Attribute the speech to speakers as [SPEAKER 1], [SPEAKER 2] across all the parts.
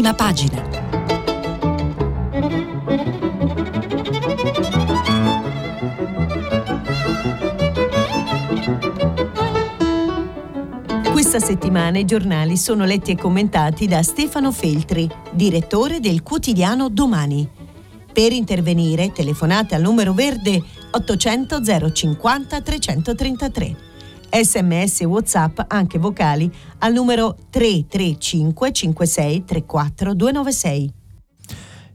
[SPEAKER 1] prima pagina. Questa settimana i giornali sono letti e commentati da Stefano Feltri, direttore del quotidiano Domani. Per intervenire telefonate al numero verde 800 050 333 sms e whatsapp anche vocali al numero 335 56 34 296.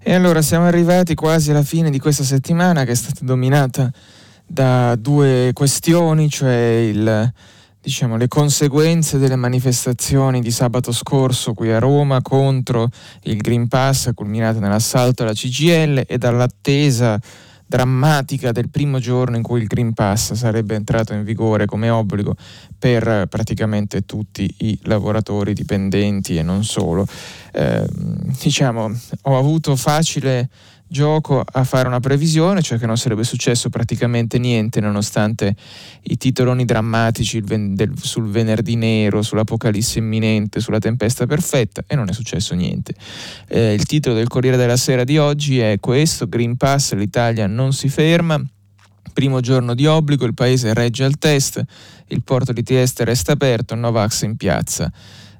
[SPEAKER 2] E allora siamo arrivati quasi alla fine di questa settimana che è stata dominata da due questioni, cioè il, diciamo, le conseguenze delle manifestazioni di sabato scorso qui a Roma contro il Green Pass culminate nell'assalto alla CGL e dall'attesa drammatica del primo giorno in cui il Green Pass sarebbe entrato in vigore come obbligo per praticamente tutti i lavoratori dipendenti e non solo. Eh, diciamo, ho avuto facile gioco a fare una previsione, cioè che non sarebbe successo praticamente niente nonostante i titoloni drammatici sul venerdì nero, sull'apocalisse imminente, sulla tempesta perfetta e non è successo niente. Eh, il titolo del Corriere della Sera di oggi è questo, Green Pass, l'Italia non si ferma. Primo giorno di obbligo, il paese regge al test, il porto di Trieste resta aperto, Novax in piazza.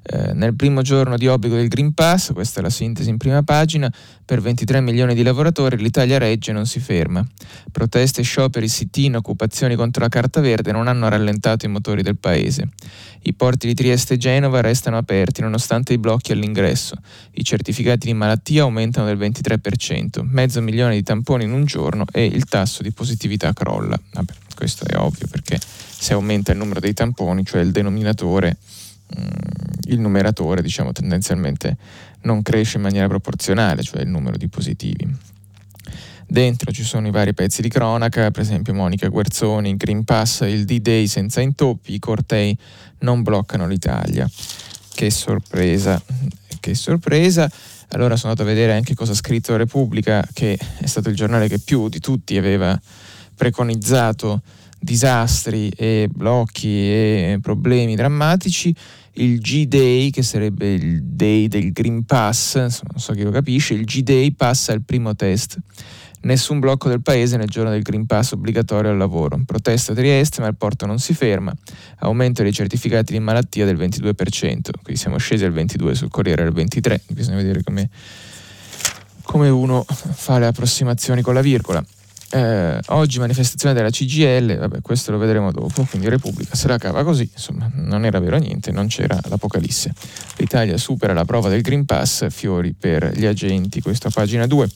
[SPEAKER 2] Eh, nel primo giorno di obbligo del Green Pass, questa è la sintesi in prima pagina, per 23 milioni di lavoratori l'Italia regge e non si ferma. Proteste, scioperi, sit-in, occupazioni contro la Carta Verde non hanno rallentato i motori del paese. I porti di Trieste e Genova restano aperti nonostante i blocchi all'ingresso. I certificati di malattia aumentano del 23%, mezzo milione di tamponi in un giorno e il tasso di positività crolla. Vabbè, questo è ovvio perché se aumenta il numero dei tamponi, cioè il denominatore, il numeratore diciamo tendenzialmente non cresce in maniera proporzionale, cioè il numero di positivi. Dentro ci sono i vari pezzi di cronaca, per esempio Monica Guerzoni, Green Pass, il D-Day senza intoppi, i cortei non bloccano l'Italia. Che sorpresa, che sorpresa. Allora sono andato a vedere anche cosa ha scritto Repubblica, che è stato il giornale che più di tutti aveva preconizzato disastri e blocchi e problemi drammatici il G-Day, che sarebbe il day del Green Pass, non so chi lo capisce, il G-Day passa il primo test. Nessun blocco del paese nel giorno del Green Pass obbligatorio al lavoro. Protesta a Trieste, ma il porto non si ferma. Aumento dei certificati di malattia del 22%. Quindi siamo scesi al 22, sul Corriere al 23. Bisogna vedere come, come uno fa le approssimazioni con la virgola. Eh, oggi manifestazione della CGL, vabbè, questo lo vedremo dopo, quindi Repubblica se la cava così, insomma, non era vero niente, non c'era l'Apocalisse. L'Italia supera la prova del Green Pass, fiori per gli agenti, questo a pagina 2.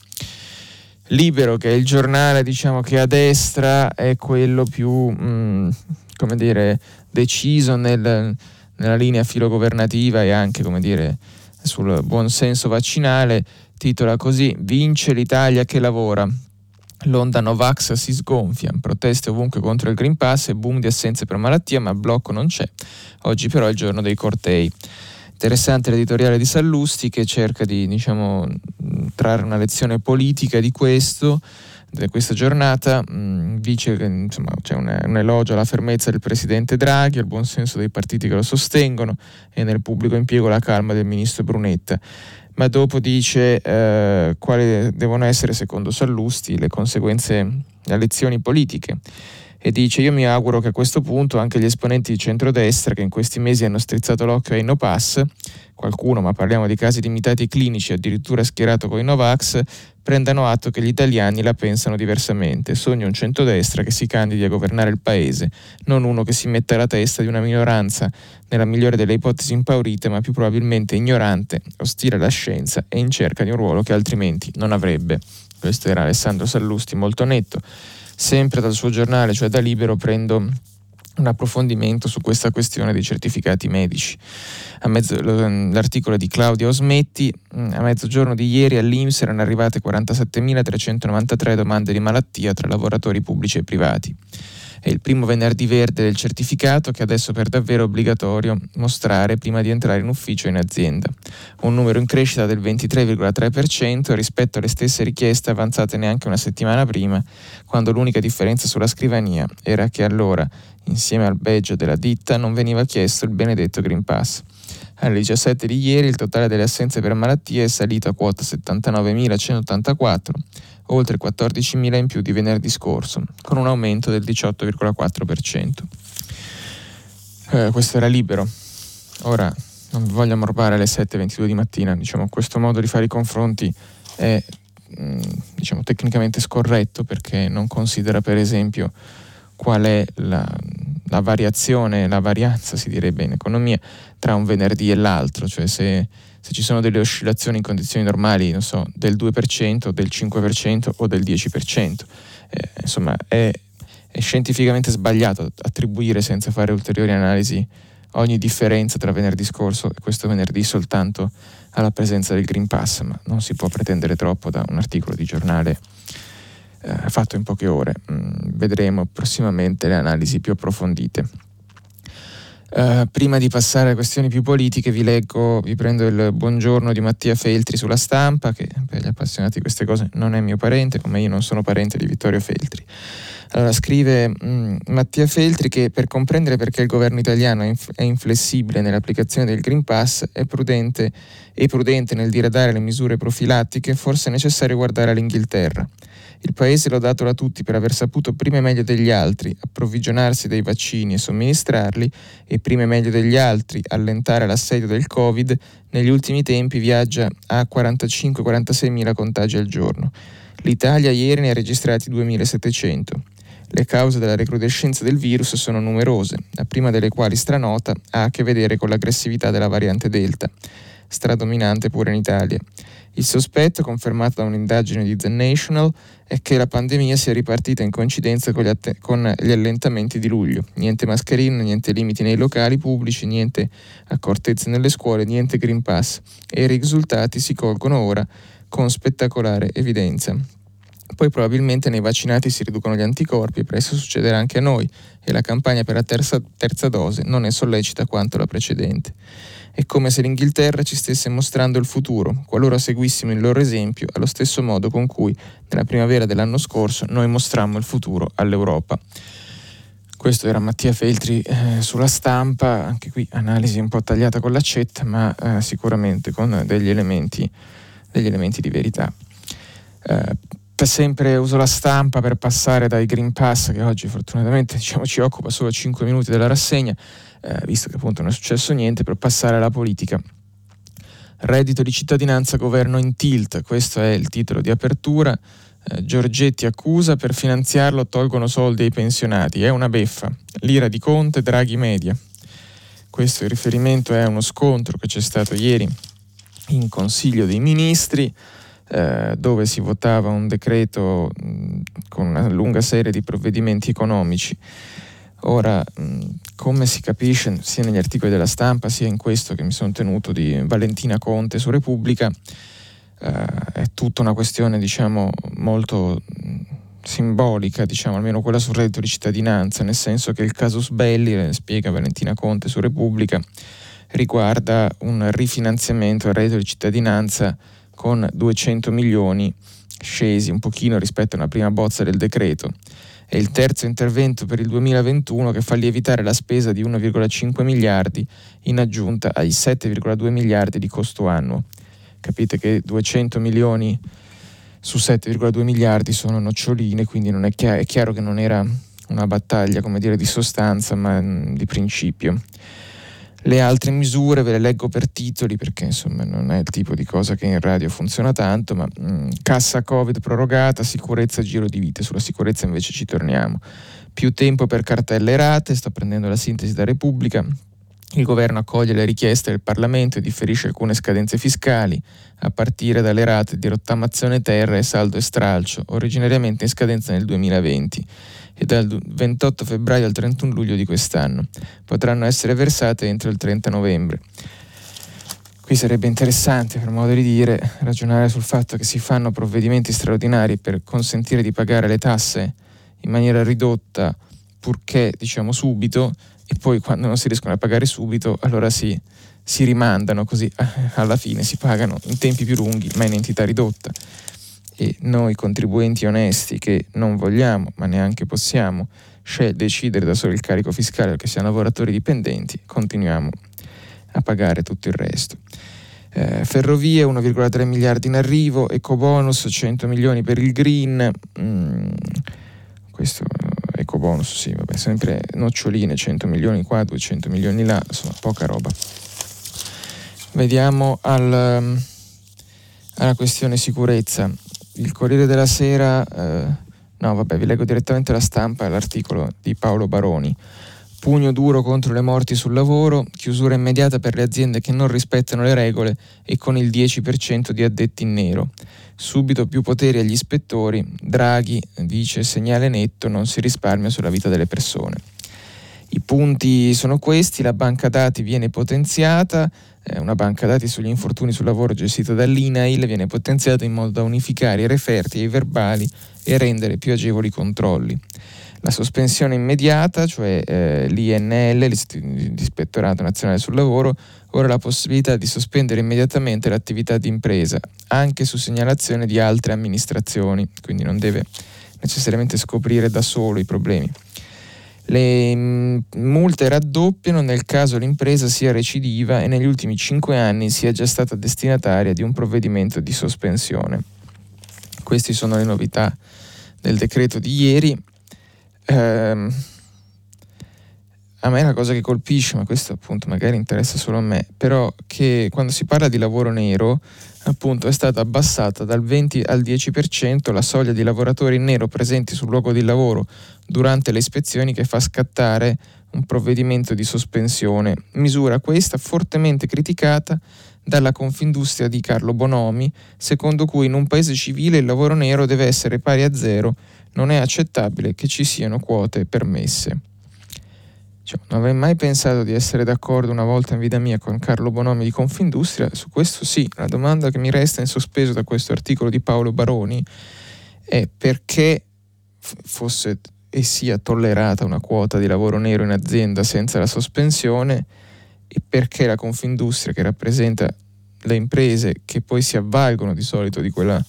[SPEAKER 2] Libero, che è il giornale diciamo, che a destra è quello più, mh, mm, come dire, deciso nel, nella linea filogovernativa e anche, come dire, sul buonsenso vaccinale, titola così, vince l'Italia che lavora, L'onda Novax si sgonfia, proteste ovunque contro il Green Pass e boom di assenze per malattia, ma blocco non c'è. Oggi però è il giorno dei cortei. Interessante l'editoriale di Sallusti che cerca di diciamo, trarre una lezione politica di questo, di questa giornata. Mm, dice che c'è un, un elogio alla fermezza del presidente Draghi, al buonsenso dei partiti che lo sostengono e nel pubblico impiego la calma del ministro Brunetta ma dopo dice eh, quali devono essere, secondo Sallusti, le conseguenze, le lezioni politiche. E dice: Io mi auguro che a questo punto anche gli esponenti di centrodestra, che in questi mesi hanno strizzato l'occhio ai no pass, qualcuno, ma parliamo di casi limitati clinici, addirittura schierato con i Novax, prendano atto che gli italiani la pensano diversamente. Sogno un centrodestra che si candidi a governare il paese, non uno che si mette alla testa di una minoranza, nella migliore delle ipotesi impaurita, ma più probabilmente ignorante, ostile alla scienza e in cerca di un ruolo che altrimenti non avrebbe. Questo era Alessandro Sallusti, molto netto. Sempre dal suo giornale, cioè da Libero, prendo un approfondimento su questa questione dei certificati medici. Mezzo, l'articolo di Claudia Osmetti, mm, a mezzogiorno di ieri all'Inps erano arrivate 47.393 domande di malattia tra lavoratori pubblici e privati. È il primo venerdì verde del certificato che adesso per davvero è obbligatorio mostrare prima di entrare in ufficio o in azienda. Un numero in crescita del 23,3% rispetto alle stesse richieste avanzate neanche una settimana prima, quando l'unica differenza sulla scrivania era che allora, insieme al badge della ditta, non veniva chiesto il benedetto Green Pass. Alle 17 di ieri il totale delle assenze per malattie è salito a quota 79.184, oltre 14.000 in più di venerdì scorso, con un aumento del 18,4%. Eh, questo era libero. Ora non vi voglio ammorbare alle 7.22 di mattina, diciamo, questo modo di fare i confronti è mm, diciamo, tecnicamente scorretto perché non considera per esempio qual è la, la, variazione, la varianza si direbbe in economia tra un venerdì e l'altro, cioè se, se ci sono delle oscillazioni in condizioni normali, non so, del 2%, del 5% o del 10%. Eh, insomma, è, è scientificamente sbagliato attribuire senza fare ulteriori analisi ogni differenza tra venerdì scorso e questo venerdì soltanto alla presenza del Green Pass, ma non si può pretendere troppo da un articolo di giornale eh, fatto in poche ore. Mm, vedremo prossimamente le analisi più approfondite. Uh, prima di passare alle questioni più politiche vi leggo, vi prendo il buongiorno di Mattia Feltri sulla stampa, che per gli appassionati di queste cose non è mio parente, come io non sono parente di Vittorio Feltri. Allora, scrive mh, mm, Mattia Feltri che per comprendere perché il governo italiano è, inf- è inflessibile nell'applicazione del Green Pass è prudente, e prudente nel diradare le misure profilattiche, forse è necessario guardare all'Inghilterra. Il paese lodato da tutti per aver saputo prima e meglio degli altri approvvigionarsi dei vaccini e somministrarli e prima e meglio degli altri allentare l'assedio del Covid, negli ultimi tempi viaggia a 45-46 mila contagi al giorno. L'Italia ieri ne ha registrati 2700. Le cause della recrudescenza del virus sono numerose, la prima delle quali stranota ha a che vedere con l'aggressività della variante Delta, stradominante pure in Italia. Il sospetto, confermato da un'indagine di The National, è che la pandemia sia ripartita in coincidenza con gli, att- con gli allentamenti di luglio. Niente mascherine, niente limiti nei locali pubblici, niente accortezze nelle scuole, niente Green Pass. E i risultati si colgono ora con spettacolare evidenza. Poi probabilmente nei vaccinati si riducono gli anticorpi presto succederà anche a noi e la campagna per la terza, terza dose non è sollecita quanto la precedente. È come se l'Inghilterra ci stesse mostrando il futuro, qualora seguissimo il loro esempio allo stesso modo con cui nella primavera dell'anno scorso noi mostrammo il futuro all'Europa. Questo era Mattia Feltri eh, sulla stampa, anche qui analisi un po' tagliata con l'accetta, ma eh, sicuramente con degli elementi, degli elementi di verità. Eh, sempre uso la stampa per passare dai Green Pass, che oggi fortunatamente diciamo, ci occupa solo 5 minuti della rassegna, eh, visto che appunto non è successo niente, per passare alla politica. Reddito di cittadinanza, governo in tilt, questo è il titolo di apertura. Eh, Giorgetti accusa, per finanziarlo tolgono soldi ai pensionati, è una beffa. L'ira di Conte, Draghi media. Questo il riferimento è a uno scontro che c'è stato ieri in Consiglio dei Ministri eh, dove si votava un decreto mh, con una lunga serie di provvedimenti economici. Ora, mh, come si capisce sia negli articoli della stampa sia in questo che mi sono tenuto di Valentina Conte su Repubblica, eh, è tutta una questione diciamo molto simbolica, diciamo, almeno quella sul reddito di cittadinanza, nel senso che il casus belli, spiega Valentina Conte su Repubblica, riguarda un rifinanziamento del reddito di cittadinanza con 200 milioni scesi un pochino rispetto a una prima bozza del decreto. È il terzo intervento per il 2021 che fa lievitare la spesa di 1,5 miliardi in aggiunta ai 7,2 miliardi di costo annuo. Capite che 200 milioni su 7,2 miliardi sono noccioline, quindi è, chiaro, è chiaro che non era una battaglia come dire, di sostanza, ma di principio. Le altre misure ve le leggo per titoli perché insomma non è il tipo di cosa che in radio funziona tanto, ma mh, mm, cassa Covid prorogata, sicurezza giro di vite, sulla sicurezza invece ci torniamo. Più tempo per cartelle rate, sto prendendo la sintesi da Repubblica. Il governo accoglie le richieste del Parlamento e differisce alcune scadenze fiscali, a partire dalle rate di rottamazione terra e saldo e stralcio, originariamente in scadenza nel 2020 e dal 28 febbraio al 31 luglio di quest'anno. Potranno essere versate entro il 30 novembre. Qui sarebbe interessante, per modo di dire, ragionare sul fatto che si fanno provvedimenti straordinari per consentire di pagare le tasse in maniera ridotta, purché diciamo subito, e poi quando non si riescono a pagare subito, allora si, si rimandano così eh, alla fine si pagano in tempi più lunghi ma in entità ridotta e noi contribuenti onesti che non vogliamo, ma neanche possiamo, decidere da solo il carico fiscale perché siamo lavoratori dipendenti, continuiamo a pagare tutto il resto. Eh, ferrovie 1,3 miliardi in arrivo, ecobonus 100 milioni per il green, mm, questo ecobonus sì, vabbè, sempre noccioline, 100 milioni qua, 200 milioni là, insomma poca roba. Vediamo al, mm, alla questione sicurezza. Il Corriere della Sera, eh, no vabbè vi leggo direttamente la stampa, l'articolo di Paolo Baroni. Pugno duro contro le morti sul lavoro, chiusura immediata per le aziende che non rispettano le regole e con il 10% di addetti in nero. Subito più poteri agli ispettori, Draghi dice segnale netto, non si risparmia sulla vita delle persone. I punti sono questi, la banca dati viene potenziata, eh, una banca dati sugli infortuni sul lavoro gestita dall'INAIL viene potenziata in modo da unificare i referti e i verbali e rendere più agevoli i controlli la sospensione immediata, cioè eh, l'INL, l'Ispettorato Nazionale sul Lavoro, ora la possibilità di sospendere immediatamente l'attività di impresa, anche su segnalazione di altre amministrazioni, quindi non deve necessariamente scoprire da solo i problemi. Le mm, multe raddoppiano nel caso l'impresa sia recidiva e negli ultimi cinque anni sia già stata destinataria di un provvedimento di sospensione. Queste sono le novità del decreto di ieri ehm, a me è una cosa che colpisce, ma questo appunto magari interessa solo a me, però che quando si parla di lavoro nero, appunto è stata abbassata dal 20 al 10% la soglia di lavoratori nero presenti sul luogo di lavoro durante le ispezioni che fa scattare un provvedimento di sospensione, misura questa fortemente criticata dalla Confindustria di Carlo Bonomi, secondo cui in un paese civile il lavoro nero deve essere pari a zero non è accettabile che ci siano quote permesse. Cioè, non avrei mai pensato di essere d'accordo una volta in vita mia con Carlo Bonomi di Confindustria, su questo sì, la domanda che mi resta in sospeso da questo articolo di Paolo Baroni è perché fosse e sia tollerata una quota di lavoro nero in azienda senza la sospensione e perché la Confindustria che rappresenta le imprese che poi si avvalgono di solito di quella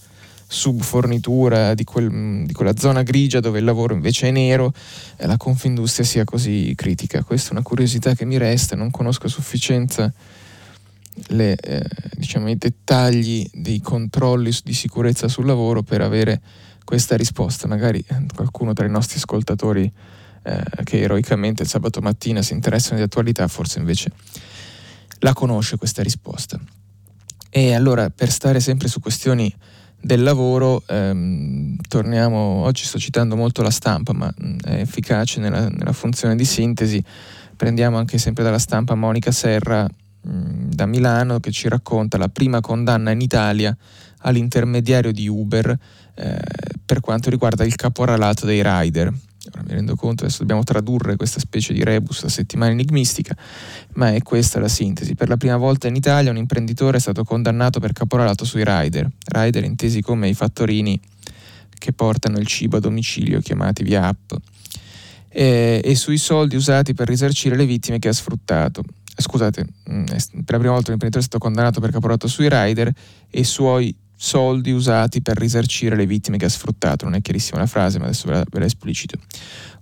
[SPEAKER 2] subfornitura di, quel, di, quella zona grigia dove il lavoro invece è nero, eh, la Confindustria sia così critica. Questa è una curiosità che mi resta, non conosco a sufficienza le, eh, diciamo, i dettagli dei controlli di sicurezza sul lavoro per avere questa risposta. Magari eh, qualcuno tra i nostri ascoltatori eh, che eroicamente sabato mattina si interessano di attualità forse invece la conosce questa risposta. E allora per stare sempre su questioni del lavoro, ehm, torniamo, oggi sto citando molto la stampa, ma mm, è efficace nella, nella, funzione di sintesi, prendiamo anche sempre dalla stampa Monica Serra mh, mm, da Milano che ci racconta la prima condanna in Italia all'intermediario di Uber eh, per quanto riguarda il caporalato dei rider. Ora mi rendo conto, adesso dobbiamo tradurre questa specie di rebus, la settimana enigmistica, ma è questa la sintesi. Per la prima volta in Italia un imprenditore è stato condannato per caporalato sui rider, rider intesi come i fattorini che portano il cibo a domicilio, chiamati via app, e, e sui soldi usati per risarcire le vittime che ha sfruttato. Scusate, mm, per la prima volta un imprenditore è stato condannato per caporalato sui rider e i suoi soldi usati per risarcire le vittime che ha sfruttato. Non è chiarissima la frase, ma adesso ve la, ve la esplicito.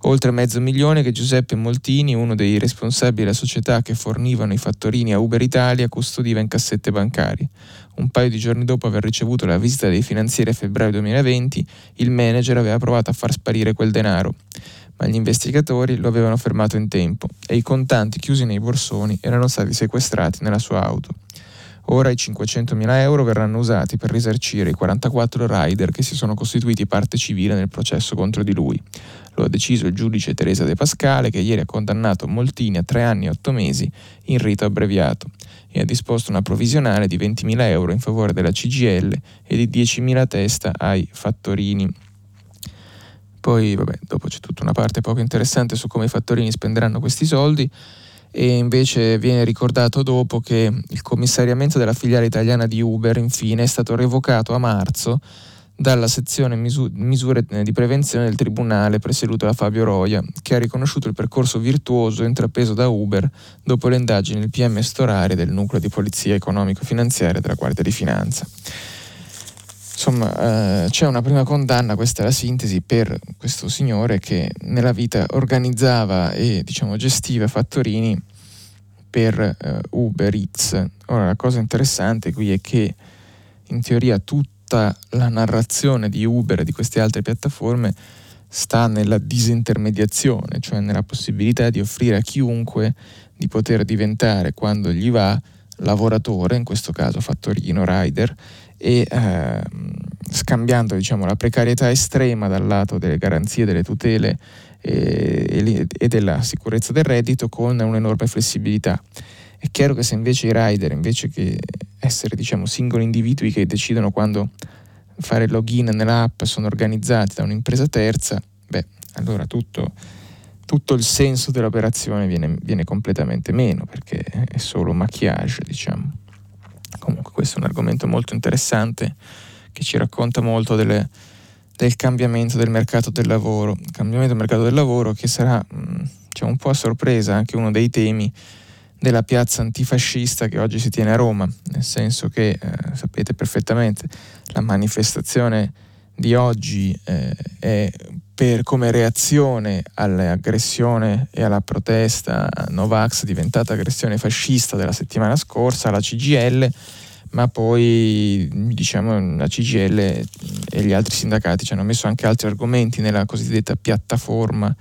[SPEAKER 2] Oltre mezzo milione che Giuseppe Moltini, uno dei responsabili della società che fornivano i fattorini a Uber Italia, custodiva in cassette bancarie. Un paio di giorni dopo aver ricevuto la visita dei finanzieri a febbraio 2020, il manager aveva provato a far sparire quel denaro, ma gli investigatori lo avevano fermato in tempo e i contanti chiusi nei borsoni erano stati sequestrati nella sua auto. Ora i 500.000 euro verranno usati per risarcire i 44 rider che si sono costituiti parte civile nel processo contro di lui. Lo ha deciso il giudice Teresa De Pascale che ieri ha condannato Moltini a tre anni e otto mesi in rito abbreviato e ha disposto una provvisionale di 20.000 euro in favore della CGL e di 10.000 testa ai fattorini. Poi, vabbè, dopo c'è tutta una parte poco interessante su come i fattorini spenderanno questi soldi e invece viene ricordato dopo che il commissariamento della filiale italiana di Uber infine è stato revocato a marzo dalla sezione misu- misure di prevenzione del tribunale presieduto da Fabio Roia, che ha riconosciuto il percorso virtuoso intrapreso da Uber dopo le indagini del PM Storare del nucleo di polizia economico-finanziaria della Guardia di Finanza. Insomma, eh, c'è una prima condanna, questa è la sintesi, per questo signore che nella vita organizzava e diciamo, gestiva fattorini per eh, Uber Eats. Ora la cosa interessante qui è che in teoria tutta la narrazione di Uber e di queste altre piattaforme sta nella disintermediazione, cioè nella possibilità di offrire a chiunque di poter diventare quando gli va lavoratore, in questo caso fattorino, rider, e eh, scambiando diciamo, la precarietà estrema dal lato delle garanzie, delle tutele e, e della sicurezza del reddito con un'enorme flessibilità. È chiaro che se invece i rider, invece che essere diciamo, singoli individui che decidono quando fare il login nell'app, sono organizzati da un'impresa terza, beh, allora tutto, tutto il senso dell'operazione viene, viene, completamente meno, perché è solo maquillage, diciamo. Comunque questo è un argomento molto interessante che ci racconta molto delle, del cambiamento del mercato del lavoro, il cambiamento del mercato del lavoro che sarà mm, diciamo, un po' a sorpresa anche uno dei temi della piazza antifascista che oggi si tiene a Roma, nel senso che eh, sapete perfettamente la manifestazione di oggi eh, è per, come reazione all'aggressione e alla protesta Novax diventata aggressione fascista della settimana scorsa, la CGL ma poi diciamo la CGL e gli altri sindacati ci hanno messo anche altri argomenti nella cosiddetta piattaforma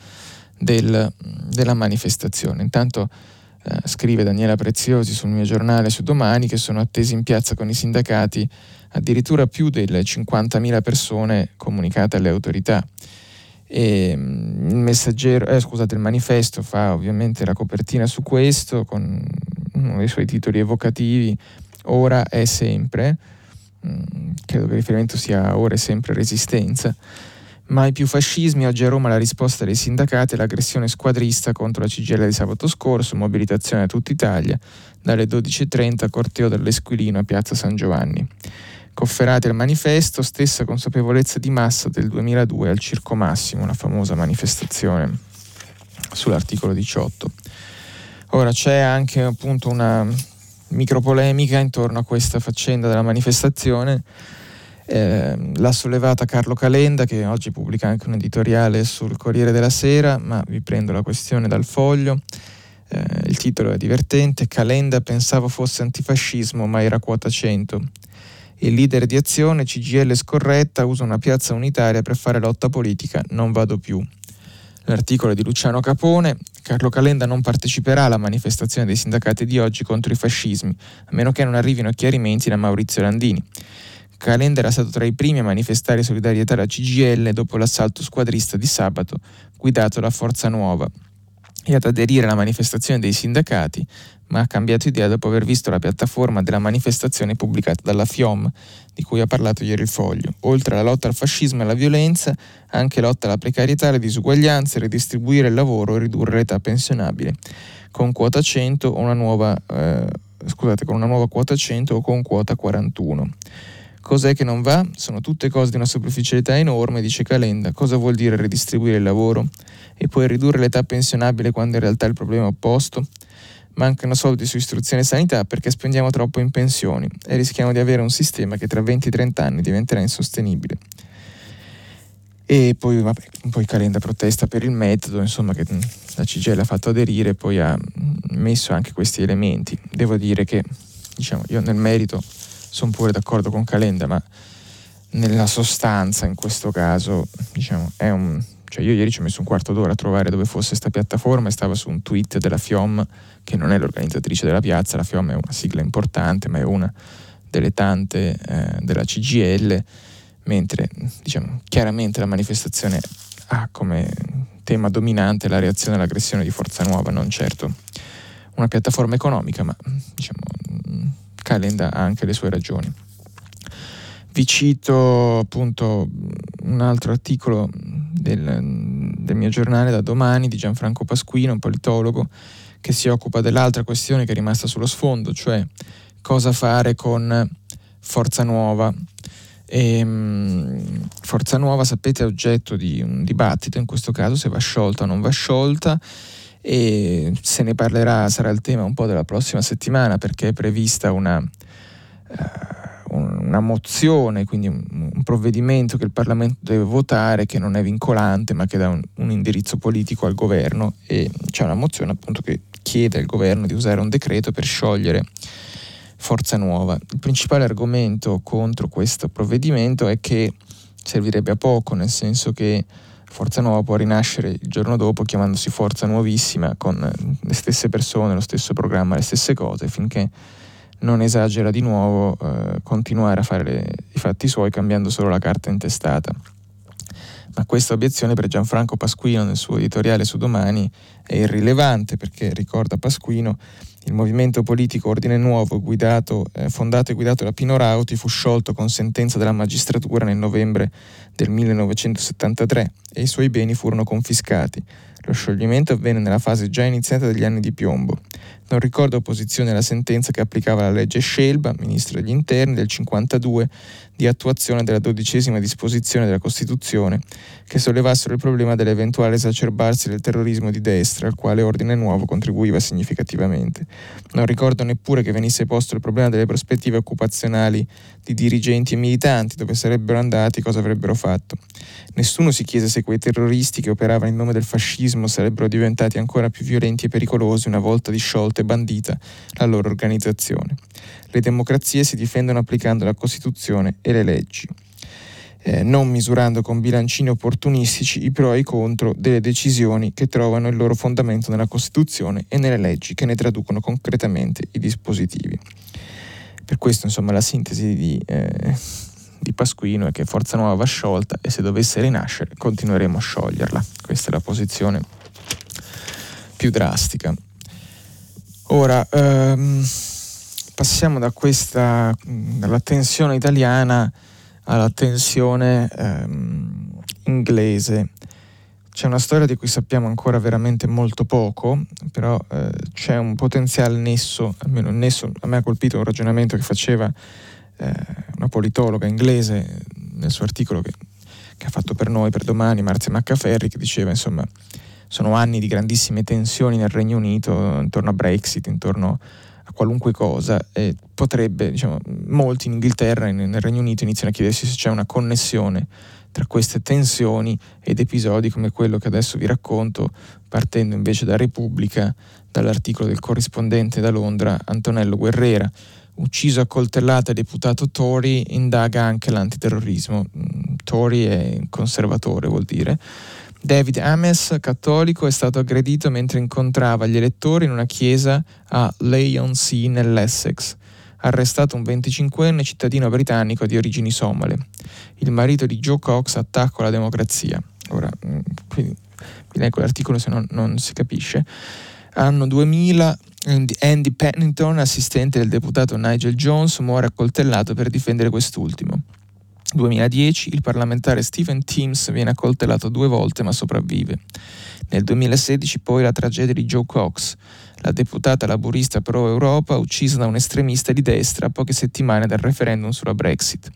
[SPEAKER 2] del, della manifestazione. Intanto eh, scrive Daniela Preziosi sul mio giornale su domani che sono attesi in piazza con i sindacati addirittura più delle 50.000 persone comunicate alle autorità. E, mm, il eh, scusate, il manifesto fa ovviamente la copertina su questo con uno dei suoi titoli evocativi ora è sempre, mm, credo che il riferimento sia ora è sempre resistenza, mai più fascismi, oggi a Roma la risposta dei sindacati l'aggressione squadrista contro la CGL di sabato scorso, mobilitazione a tutta Italia, dalle 12.30 corteo dall'Esquilino a Piazza San Giovanni. Cofferati al manifesto, stessa consapevolezza di massa del 2002 al Circo Massimo, la famosa manifestazione sull'articolo 18. Ora c'è anche appunto una micropolemica intorno a questa faccenda della manifestazione. Eh, l'ha sollevata Carlo Calenda che oggi pubblica anche un editoriale sul Corriere della Sera, ma vi prendo la questione dal foglio. Eh, il titolo è divertente, Calenda pensavo fosse antifascismo ma era quota 100. Il leader di azione, CGL scorretta, usa una piazza unitaria per fare lotta politica, non vado più. L'articolo è di Luciano Capone. Carlo Calenda non parteciperà alla manifestazione dei sindacati di oggi contro i fascismi, a meno che non arrivino chiarimenti da Maurizio Landini. Calenda era stato tra i primi a manifestare solidarietà alla CGL dopo l'assalto squadrista di sabato, guidato da Forza Nuova, e ad aderire alla manifestazione dei sindacati, ma ha cambiato idea dopo aver visto la piattaforma della manifestazione pubblicata dalla FIOM, di cui ha parlato ieri il Foglio. Oltre alla lotta al fascismo e alla violenza, anche lotta alla precarietà, alle disuguaglianze, ridistribuire il lavoro e ridurre l'età pensionabile. Con quota 100 o una nuova, eh, scusate, con una nuova quota 100 o con quota 41. Cos'è che non va? Sono tutte cose di una superficialità enorme, dice Calenda. Cosa vuol dire ridistribuire il lavoro? E poi ridurre l'età pensionabile quando in realtà il problema è opposto? Mancano soldi su istruzione e sanità perché spendiamo troppo in pensioni e rischiamo di avere un sistema che tra 20-30 anni diventerà insostenibile. E poi, vabbè, poi Calenda protesta per il metodo, insomma, che la CGL ha fatto aderire poi ha messo anche questi elementi. Devo dire che, diciamo, io nel merito sono pure d'accordo con Calenda, ma nella sostanza in questo caso, diciamo, è un cioè io ieri ci ho messo un quarto d'ora a trovare dove fosse questa piattaforma e stava su un tweet della FIOM, che non è l'organizzatrice della piazza, la FIOM è una sigla importante, ma è una delle tante eh, della CGL, mentre diciamo, chiaramente la manifestazione ha come tema dominante la reazione all'aggressione di Forza Nuova, non certo una piattaforma economica, ma diciamo, Calenda ha anche le sue ragioni. Vi cito appunto un altro articolo del, del mio giornale da domani di Gianfranco Pasquino, un politologo, che si occupa dell'altra questione che è rimasta sullo sfondo, cioè cosa fare con Forza Nuova. E, ehm, Forza Nuova, sapete, è oggetto di un dibattito, in questo caso se va sciolta o non va sciolta, e se ne parlerà, sarà il tema un po' della prossima settimana perché è prevista una... Uh, una mozione, quindi un, un, provvedimento che il Parlamento deve votare che non è vincolante ma che dà un, un indirizzo politico al governo e c'è una mozione appunto che chiede al governo di usare un decreto per sciogliere Forza Nuova. Il principale argomento contro questo provvedimento è che servirebbe a poco, nel senso che Forza Nuova può rinascere il giorno dopo chiamandosi Forza Nuovissima con le stesse persone, lo stesso programma, le stesse cose, finché non esagera di nuovo eh, continuare a fare le, i fatti suoi cambiando solo la carta intestata. Ma questa obiezione per Gianfranco Pasquino nel suo editoriale su Domani è irrilevante perché, ricorda Pasquino, il movimento politico Ordine Nuovo, guidato, eh, fondato e guidato da Pino Rauti, fu sciolto con sentenza della magistratura nel novembre del 1973 e i suoi beni furono confiscati. Lo scioglimento avvenne nella fase già iniziata degli anni di piombo. Non ricordo opposizione alla sentenza che applicava la legge Scelba, ministro degli interni, del 52, di attuazione della dodicesima disposizione della Costituzione, che sollevassero il problema dell'eventuale esacerbarsi del terrorismo di destra, al quale Ordine Nuovo contribuiva significativamente. Non ricordo neppure che venisse posto il problema delle prospettive occupazionali di dirigenti e militanti, dove sarebbero andati, cosa avrebbero fatto. Nessuno si chiese se quei terroristi che operavano in nome del fascismo sarebbero diventati ancora più violenti e pericolosi una volta disciolta e bandita la loro organizzazione. Le democrazie si difendono applicando la Costituzione e le leggi. Eh, non misurando con bilancini opportunistici i pro e i contro delle decisioni che trovano il loro fondamento nella Costituzione e nelle leggi che ne traducono concretamente i dispositivi. Per questo, insomma, la sintesi di, eh, di Pasquino è che Forza Nuova va sciolta e se dovesse rinascere continueremo a scioglierla. Questa è la posizione più drastica. Ora, ehm, passiamo da questa, dalla tensione italiana alla tensione ehm, inglese. C'è una storia di cui sappiamo ancora veramente molto poco, però eh, c'è un potenziale nesso, almeno un nesso, a me ha colpito un ragionamento che faceva eh, una politologa inglese nel suo articolo che, che, ha fatto per noi, per domani, Marzia Maccaferri, che diceva insomma sono anni di grandissime tensioni nel Regno Unito intorno a Brexit, intorno a qualunque cosa e potrebbe, diciamo, molti in Inghilterra e nel Regno Unito iniziano a chiedersi se c'è una connessione tra queste tensioni ed episodi come quello che adesso vi racconto, partendo invece da Repubblica, dall'articolo del corrispondente da Londra Antonello Guerrera. Ucciso a coltellata deputato Tory, indaga anche l'antiterrorismo. Mm, Tory è conservatore, vuol dire. David Ames, cattolico, è stato aggredito mentre incontrava gli elettori in una chiesa a Leigh-on-Sea nell'Essex. Arrestato un 25enne cittadino britannico di origini somale. Il marito di Joe Cox attacca la democrazia. Ora, mm, qui vi leggo l'articolo se non, non si capisce. Anno 2000, Andy Pennington, assistente del deputato Nigel Jones, muore accoltellato per difendere quest'ultimo. 2010 il parlamentare Stephen Teams viene accoltellato due volte ma sopravvive. Nel 2016 poi la tragedia di Joe Cox, la deputata laburista pro-Europa uccisa da un estremista di destra a poche settimane dal referendum sulla Brexit.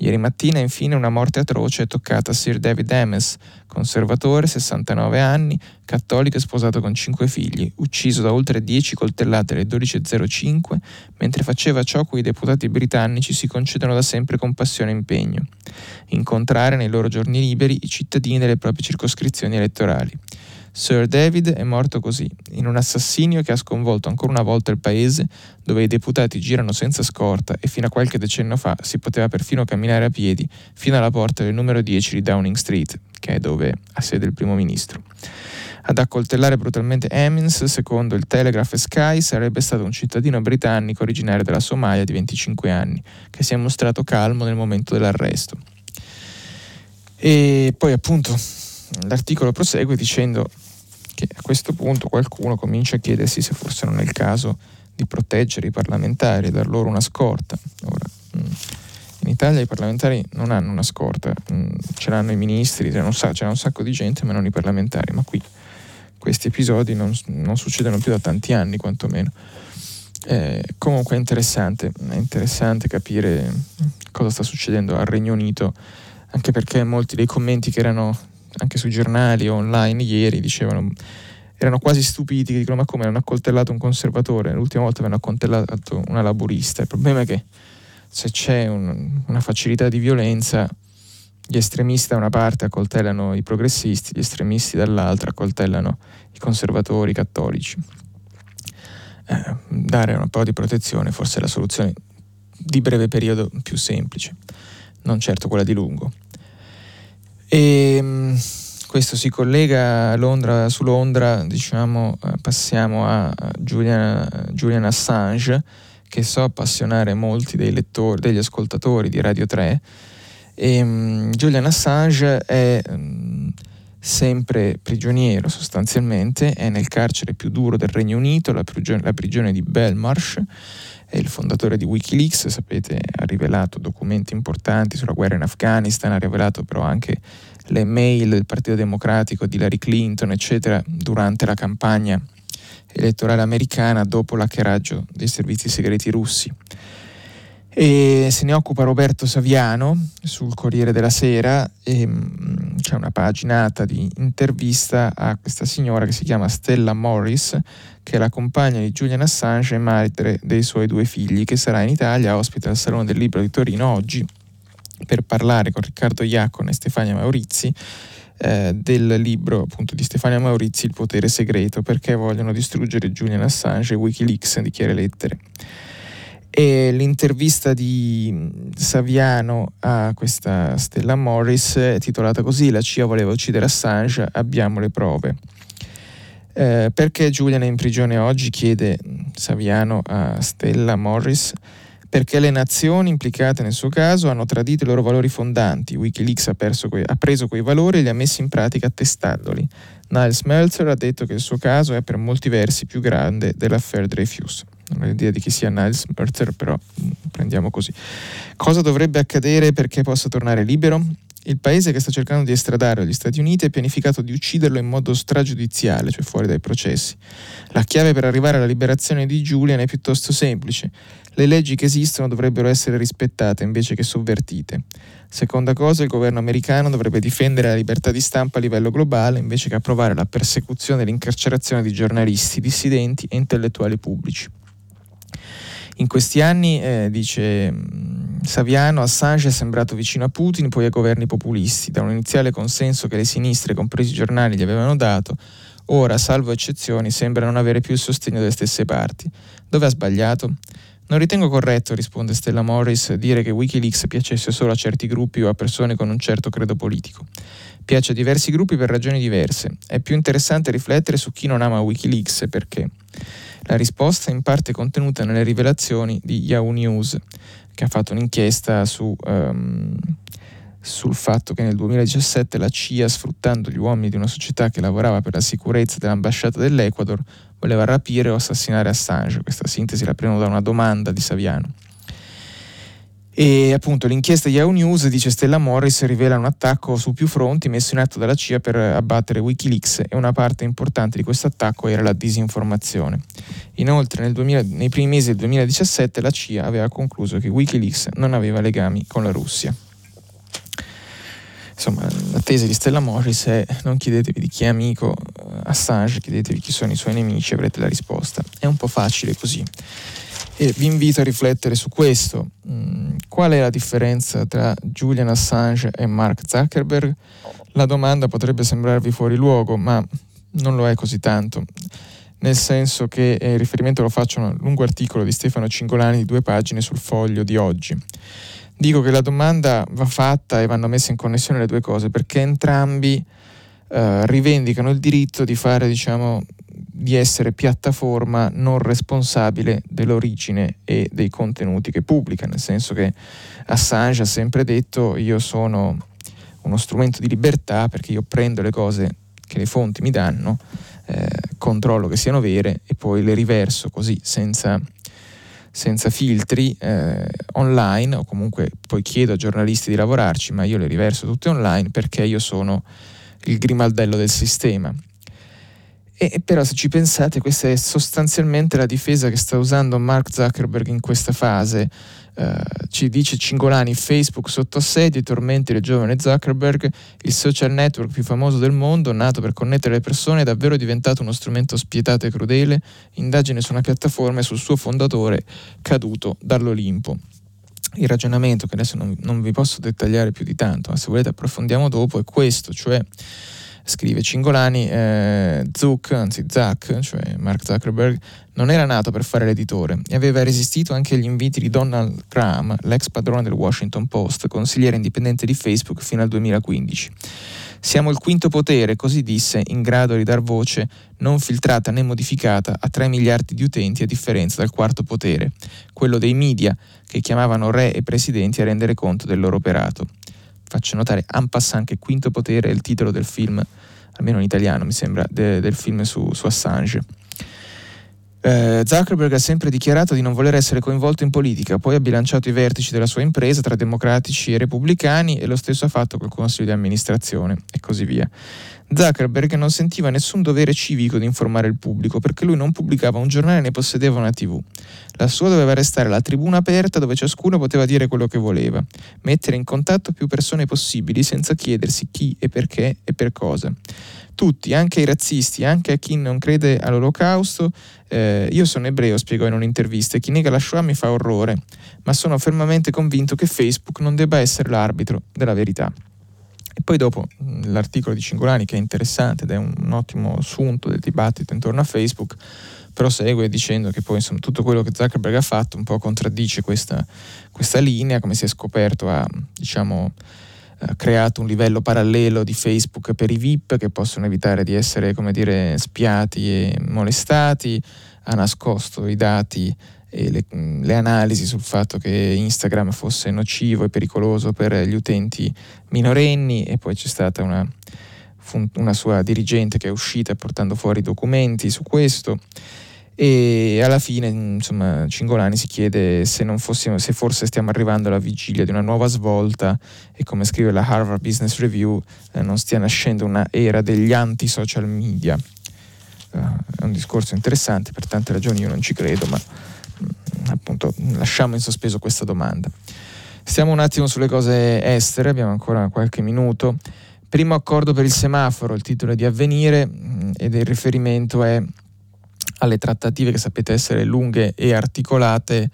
[SPEAKER 2] Ieri mattina infine una morte atroce è toccata a Sir David Ames, conservatore, 69 anni, cattolico e sposato con cinque figli, ucciso da oltre 10 coltellate alle 12.05 mentre faceva ciò cui i deputati britannici si concedono da sempre con passione e impegno, incontrare nei loro giorni liberi i cittadini delle proprie circoscrizioni elettorali. Sir David è morto così, in un assassinio che ha sconvolto ancora una volta il paese, dove i deputati girano senza scorta e fino a qualche decennio fa si poteva perfino camminare a piedi fino alla porta del numero 10 di Downing Street, che è dove ha sede il primo ministro. Ad accoltellare brutalmente Emmons, secondo il Telegraph e Sky, sarebbe stato un cittadino britannico originario della Somalia di 25 anni, che si è mostrato calmo nel momento dell'arresto. E poi appunto l'articolo prosegue dicendo che a questo punto qualcuno comincia a chiedersi se forse non è il caso di proteggere i parlamentari e dar loro una scorta. Ora, mm, in Italia i parlamentari non hanno una scorta, mm, ce l'hanno i ministri, c'è un, un sacco di gente, ma non i parlamentari. Ma qui questi episodi non, non succedono più da tanti anni, quantomeno. Eh, comunque è interessante, è interessante capire cosa sta succedendo al Regno Unito, anche perché molti dei commenti che erano anche sui giornali o online ieri dicevano erano quasi stupiti che dicono ma come hanno accoltellato un conservatore? L'ultima volta avevano accoltellato una laburista. Il problema è che se c'è un, una facilità di violenza gli estremisti da una parte accoltellano i progressisti gli estremisti dall'altra accoltellano i conservatori i cattolici. Eh, dare un po' di protezione forse è la soluzione di breve periodo più semplice, non certo quella di lungo. E, ehm, questo si collega a Londra, su Londra, diciamo, eh, passiamo a Julian, Julian Assange, che so appassionare molti dei lettori, degli ascoltatori di Radio 3. E, um, Julian Assange è um, sempre prigioniero sostanzialmente, è nel carcere più duro del Regno Unito, la prigione, la prigione di Belmarsh, è il fondatore di Wikileaks, sapete, ha rivelato documenti importanti sulla guerra in Afghanistan, ha rivelato però anche le mail del Partito Democratico di Hillary Clinton, eccetera, durante la campagna elettorale americana dopo l'hackeraggio dei servizi segreti russi. E se ne occupa Roberto Saviano sul Corriere della Sera e mh, c'è una paginata di intervista a questa signora che si chiama Stella Morris, che è la compagna di Julian Assange e madre dei suoi due figli, che sarà in Italia, ospite al Salone del Libro di Torino oggi per parlare con Riccardo Iacon e Stefania Maurizi eh, del libro appunto di Stefania Maurizi Il potere segreto perché vogliono distruggere Julian Assange e Wikileaks di Chiare Lettere. E l'intervista di Saviano a questa Stella Morris è titolata così La CIA voleva uccidere Assange, abbiamo le prove. Eh, perché Julian è in prigione oggi? chiede Saviano a Stella Morris perché le nazioni implicate nel suo caso hanno tradito i loro valori fondanti. Wikileaks ha, que- ha preso quei valori e li ha messi in pratica attestandoli. Niles Meltzer ha detto che il suo caso è per molti versi più grande dell'affair Dreyfus. Non ho idea di chi sia Niles Meltzer, però mm, prendiamo così. Cosa dovrebbe accadere perché possa tornare libero? Il paese che sta cercando di estradare agli Stati Uniti ha pianificato di ucciderlo in modo stragiudiziale, cioè fuori dai processi. La chiave per arrivare alla liberazione di Julian è piuttosto semplice. Le leggi che esistono dovrebbero essere rispettate invece che sovvertite. Seconda cosa, il governo americano dovrebbe difendere la libertà di stampa a livello globale invece che approvare la persecuzione e l'incarcerazione di giornalisti, dissidenti e intellettuali pubblici. In questi anni, eh, dice mm, Saviano, Assange è sembrato vicino a Putin, poi ai governi populisti, da un iniziale consenso che le sinistre, compresi i giornali, gli avevano dato, ora, salvo eccezioni, sembra non avere più il sostegno delle stesse parti. Dove ha sbagliato? Non ritengo corretto, risponde Stella Morris, dire che Wikileaks piacesse solo a certi gruppi o a persone con un certo credo politico. Piace a diversi gruppi per ragioni diverse. È più interessante riflettere su chi non ama Wikileaks e perché. La risposta è in parte contenuta nelle rivelazioni di Yahoo News, che ha fatto un'inchiesta su, um, sul fatto che nel 2017 la CIA, sfruttando gli uomini di una società che lavorava per la sicurezza dell'ambasciata dell'Ecuador, voleva rapire o assassinare Assange. Questa sintesi la prendo da una domanda di Saviano. E appunto l'inchiesta di News, dice Stella Morris, rivela un attacco su più fronti messo in atto dalla CIA per abbattere Wikileaks e una parte importante di questo attacco era la disinformazione. Inoltre nel 2000, nei primi mesi del 2017 la CIA aveva concluso che Wikileaks non aveva legami con la Russia. Insomma, la tesi di Stella Morris è non chiedetevi di chi è amico eh, Assange, chiedetevi chi sono i suoi nemici, avrete la risposta. È un po' facile così. E vi invito a riflettere su questo. Mm, qual è la differenza tra Julian Assange e Mark Zuckerberg? La domanda potrebbe sembrarvi fuori luogo, ma non lo è così tanto. Nel senso che eh, riferimento lo faccio a un lungo articolo di Stefano Cingolani di due pagine sul foglio di oggi. Dico che la domanda va fatta e vanno messe in connessione le due cose perché entrambi eh, rivendicano il diritto di fare, diciamo, di essere piattaforma non responsabile dell'origine e dei contenuti che pubblica, nel senso che Assange ha sempre detto io sono uno strumento di libertà perché io prendo le cose che le fonti mi danno, eh, controllo che siano vere e poi le riverso così senza senza filtri eh, online o comunque poi chiedo a giornalisti di lavorarci, ma io le riverso tutte online perché io sono il grimaldello del sistema. E, però se ci pensate, questa è sostanzialmente la difesa che sta usando Mark Zuckerberg in questa fase. Uh, ci dice Cingolani, Facebook sotto assedio, i tormenti del giovane Zuckerberg, il social network più famoso del mondo, nato per connettere le persone, è davvero diventato uno strumento spietato e crudele, indagine su una piattaforma e sul suo fondatore caduto dall'Olimpo. Il ragionamento, che adesso non, non vi posso dettagliare più di tanto, ma se volete approfondiamo dopo, è questo, cioè Scrive Cingolani, eh, Zuck, anzi Zuck, cioè Mark Zuckerberg, non era nato per fare l'editore e aveva resistito anche agli inviti di Donald Graham, l'ex padrone del Washington Post, consigliere indipendente di Facebook fino al 2015. Siamo il quinto potere, così disse, in grado di dar voce, non filtrata né modificata, a 3 miliardi di utenti a differenza del quarto potere, quello dei media, che chiamavano re e presidenti a rendere conto del loro operato. Faccio notare, en passant, che quinto potere è il titolo del film, almeno in italiano mi sembra, de, del film su, su Assange. Eh, Zuckerberg ha sempre dichiarato di non voler essere coinvolto in politica, poi ha bilanciato i vertici della sua impresa tra democratici e repubblicani e lo stesso ha fatto col consiglio di amministrazione e così via. Zuckerberg non sentiva nessun dovere civico di informare il pubblico perché lui non pubblicava un giornale né possedeva una tv. La sua doveva restare la tribuna aperta dove ciascuno poteva dire quello che voleva, mettere in contatto più persone possibili senza chiedersi chi e perché e per cosa tutti, anche i razzisti, anche a chi non crede all'olocausto. Eh, io sono ebreo, spiegò in un'intervista, e chi nega la Shoah mi fa orrore, ma sono fermamente convinto che Facebook non debba essere l'arbitro della verità. E poi dopo l'articolo di Cingolani, che è interessante ed è un, un ottimo assunto del dibattito intorno a Facebook, prosegue dicendo che poi insomma, tutto quello che Zuckerberg ha fatto un po' contraddice questa, questa linea, come si è scoperto ha diciamo, eh, creato un livello parallelo di Facebook per i VIP che possono evitare di essere dire, spiati e molestati, ha nascosto i dati e le, le, analisi sul fatto che Instagram fosse nocivo e pericoloso per gli utenti minorenni e poi c'è stata una, una sua dirigente che è uscita portando fuori documenti su questo e alla fine insomma Cingolani si chiede se, fossimo, se forse stiamo arrivando alla vigilia di una nuova svolta e come scrive la Harvard Business Review eh, non stia nascendo una era degli anti-social media. Uh, è un discorso interessante, per tante ragioni io non ci credo, ma mm, appunto lasciamo in sospeso questa domanda. Stiamo un attimo sulle cose estere, abbiamo ancora qualche minuto. Primo accordo per il semaforo, il titolo è di avvenire mm, ed il riferimento è alle trattative che sapete essere lunghe e articolate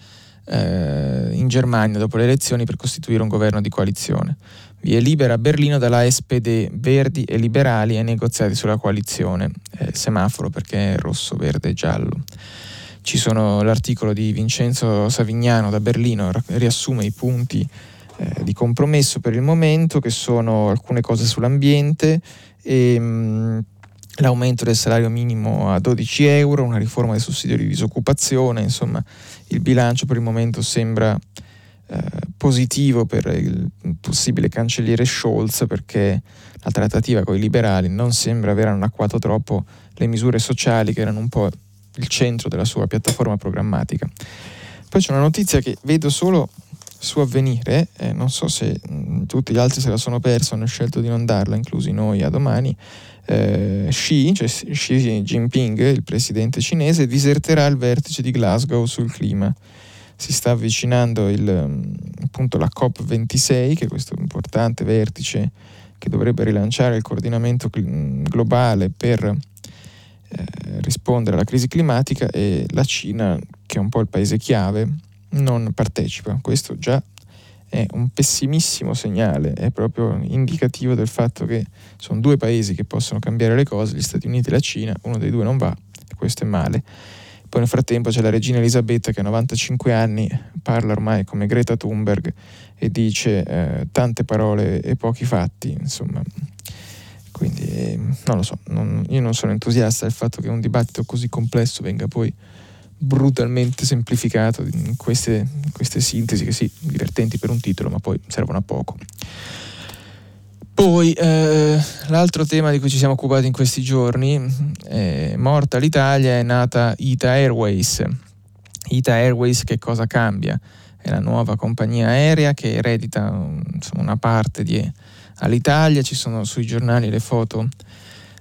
[SPEAKER 2] eh, in Germania dopo le elezioni per costituire un governo di coalizione. Via libera a Berlino dalla SPD, Verdi e Liberali ai negoziati sulla coalizione, eh, semaforo perché è rosso, verde e giallo. Ci sono l'articolo di Vincenzo Savignano da Berlino, riassume i punti eh, di compromesso per il momento, che sono alcune cose sull'ambiente e mh, mm, l'aumento del salario minimo a 12 euro, una riforma del sussidio di disoccupazione, insomma il bilancio per il momento sembra eh, positivo per il possibile cancelliere Scholz perché la trattativa con i liberali non sembra aver annacquato troppo le misure sociali che erano un po' il centro della sua piattaforma programmatica. Poi c'è una notizia che vedo solo su avvenire, eh, non so se mh, tutti gli altri se la sono persa, hanno scelto di non darla, inclusi noi a domani, eh, Xi, cioè Xi Jinping, il presidente cinese, diserterà il vertice di Glasgow sul clima. Si sta avvicinando il, mm, appunto la COP26, che è questo importante vertice che dovrebbe rilanciare il coordinamento mm, globale per eh, rispondere alla crisi climatica e la Cina, che è un po' il paese chiave, non partecipa. Questo già è un pessimissimo segnale, è proprio indicativo del fatto che sono due paesi che possono cambiare le cose, gli Stati Uniti e la Cina, uno dei due non va e questo è male. Poi nel frattempo c'è la regina Elisabetta che a 95 anni parla ormai come Greta Thunberg e dice eh, tante parole e pochi fatti, insomma. Quindi eh, non lo so, non, io non sono entusiasta del fatto che un dibattito così complesso venga poi brutalmente semplificato in queste, queste sintesi che sì, divertenti per un titolo, ma poi servono a poco. Poi eh, l'altro tema di cui ci siamo occupati in questi giorni è morta l'Italia, è nata Ita Airways. Ita Airways che cosa cambia? È la nuova compagnia aerea che eredita insomma, una parte di, all'Italia, ci sono sui giornali le foto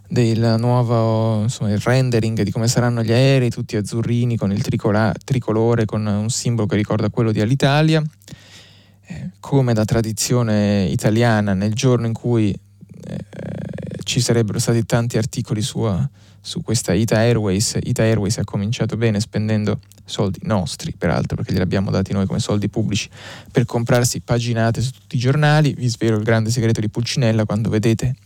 [SPEAKER 2] del nuovo insomma, il rendering di come saranno gli aerei, tutti azzurrini con il tricola, tricolore, con un simbolo che ricorda quello di Alitalia. Eh, come da tradizione italiana, nel giorno in cui eh, ci sarebbero stati tanti articoli su, su questa Ita Airways, Ita Airways ha cominciato bene spendendo soldi nostri, peraltro, perché glieli abbiamo dati noi come soldi pubblici per comprarsi paginate su tutti i giornali. Vi svelo il grande segreto di Pulcinella quando vedete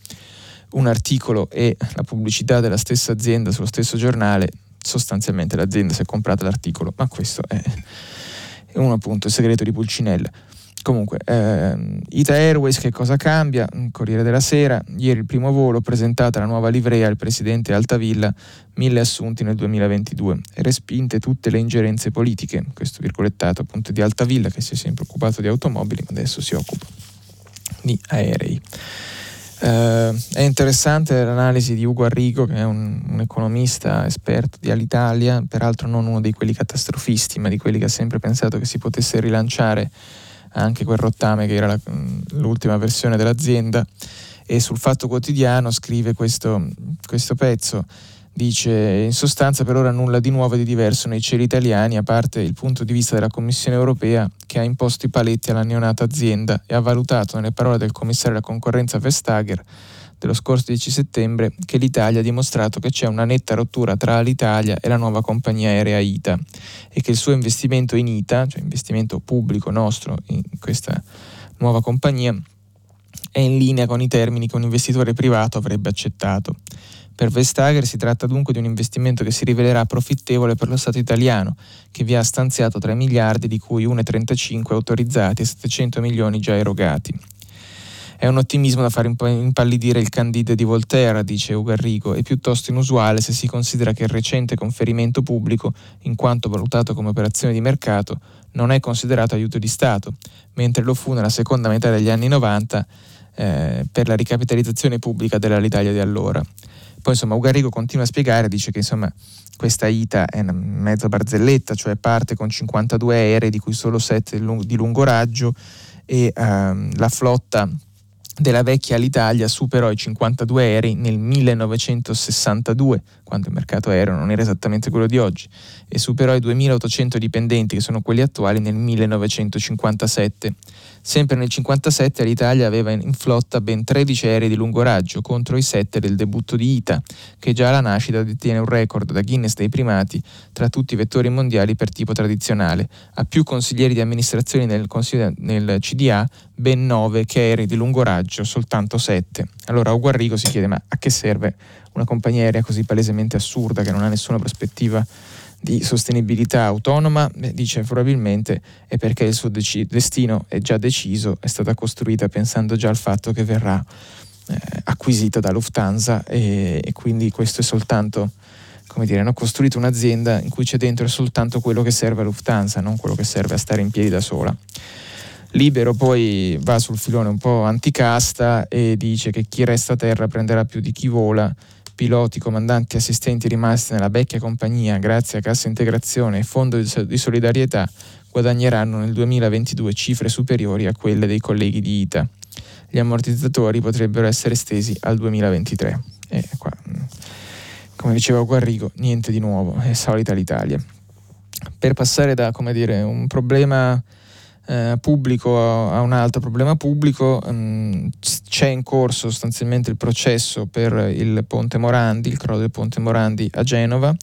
[SPEAKER 2] un articolo e la pubblicità della stessa azienda sullo stesso giornale, sostanzialmente l'azienda si è comprata l'articolo, ma questo è, uno appunto il segreto di Pulcinella. Comunque, eh, Ita Airways che cosa cambia? Corriere della Sera, ieri il primo volo, presentata la nuova livrea al presidente Altavilla, mille assunti nel 2022 e respinte tutte le ingerenze politiche, questo virgolettato appunto di Altavilla che si è sempre occupato di automobili, ma adesso si occupa di aerei. Uh, è interessante l'analisi di Ugo Arrigo, che è un, un, economista esperto di Alitalia, peraltro non uno di quelli catastrofisti, ma di quelli che ha sempre pensato che si potesse rilanciare anche quel rottame che era la, l'ultima versione dell'azienda. E sul Fatto Quotidiano scrive questo, questo pezzo. Dice in sostanza per ora nulla di nuovo e di diverso nei cieli italiani, a parte il punto di vista della Commissione europea che ha imposto i paletti alla neonata azienda e ha valutato, nelle parole del commissario della concorrenza Vestager, dello scorso 10 settembre, che l'Italia ha dimostrato che c'è una netta rottura tra l'Italia e la nuova compagnia aerea ITA e che il suo investimento in ITA, cioè investimento pubblico nostro in questa nuova compagnia, è in linea con i termini che un investitore privato avrebbe accettato. Per Vestager si tratta dunque di un investimento che si rivelerà profittevole per lo Stato italiano, che vi ha stanziato 3 miliardi, di cui 1,35 autorizzati e 700 milioni già erogati. È un ottimismo da far impallidire il Candide di Volterra, dice Ugarrigo, e piuttosto inusuale se si considera che il recente conferimento pubblico, in quanto valutato come operazione di mercato, non è considerato aiuto di Stato, mentre lo fu nella seconda metà degli anni 90 eh, per la ricapitalizzazione pubblica dell'Alitalia di allora. Poi insomma Ugarigo continua a spiegare, dice che insomma questa ITA è una mezza barzelletta, cioè parte con 52 aerei di cui solo 7 di lungo raggio e ehm, la flotta della vecchia Alitalia superò i 52 aerei nel 1962, quando il mercato aereo non era esattamente quello di oggi, e superò i 2800 dipendenti, che sono quelli attuali, nel 1957. Sempre nel 1957 l'Italia aveva in flotta ben 13 aerei di lungo raggio contro i 7 del debutto di ITA, che già alla nascita detiene un record da Guinness dei primati tra tutti i vettori mondiali per tipo tradizionale. Ha più consiglieri di amministrazione nel, nel CDA, ben 9 che aerei di lungo raggio, soltanto 7. Allora Uguarrigo si chiede ma a che serve una compagnia aerea così palesemente assurda che non ha nessuna prospettiva di sostenibilità autonoma, dice probabilmente è perché il suo dec- destino è già deciso, è stata costruita pensando già al fatto che verrà eh, acquisita da Lufthansa e, e, quindi questo è soltanto, come dire, hanno costruito un'azienda in cui c'è dentro soltanto quello che serve a Lufthansa, non quello che serve a stare in piedi da sola. Libero poi va sul filone un po' anticasta e dice che chi resta a terra prenderà più di chi vola piloti, comandanti e assistenti rimasti nella vecchia compagnia grazie a cassa integrazione e fondo di solidarietà guadagneranno nel 2022 cifre superiori a quelle dei colleghi di ITA. Gli ammortizzatori potrebbero essere estesi al 2023. E qua, come diceva Guarrigo, niente di nuovo, è solita l'Italia. Per passare da dire, un problema eh, pubblico a un altro problema pubblico, um, c'è in corso sostanzialmente il processo per il Ponte Morandi, il crollo del Ponte Morandi a Genova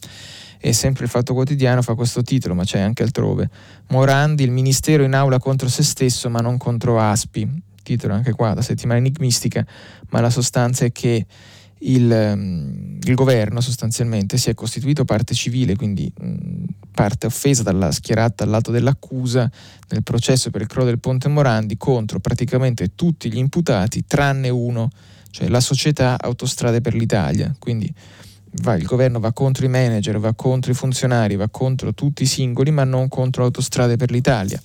[SPEAKER 2] e sempre il Fatto Quotidiano fa questo titolo, ma c'è anche altrove. Morandi, il Ministero in aula contro se stesso ma non contro Aspi. Titolo anche qua, da settimana enigmistica, ma la sostanza è che il, ehm, il, governo sostanzialmente si è costituito parte civile, quindi mh, parte offesa dalla schierata al lato dell'accusa nel processo per il crollo del ponte Morandi contro praticamente tutti gli imputati tranne uno, cioè la società Autostrade per l'Italia. Quindi va, il governo va contro i manager, va contro i funzionari, va contro tutti i singoli, ma non contro Autostrade per l'Italia.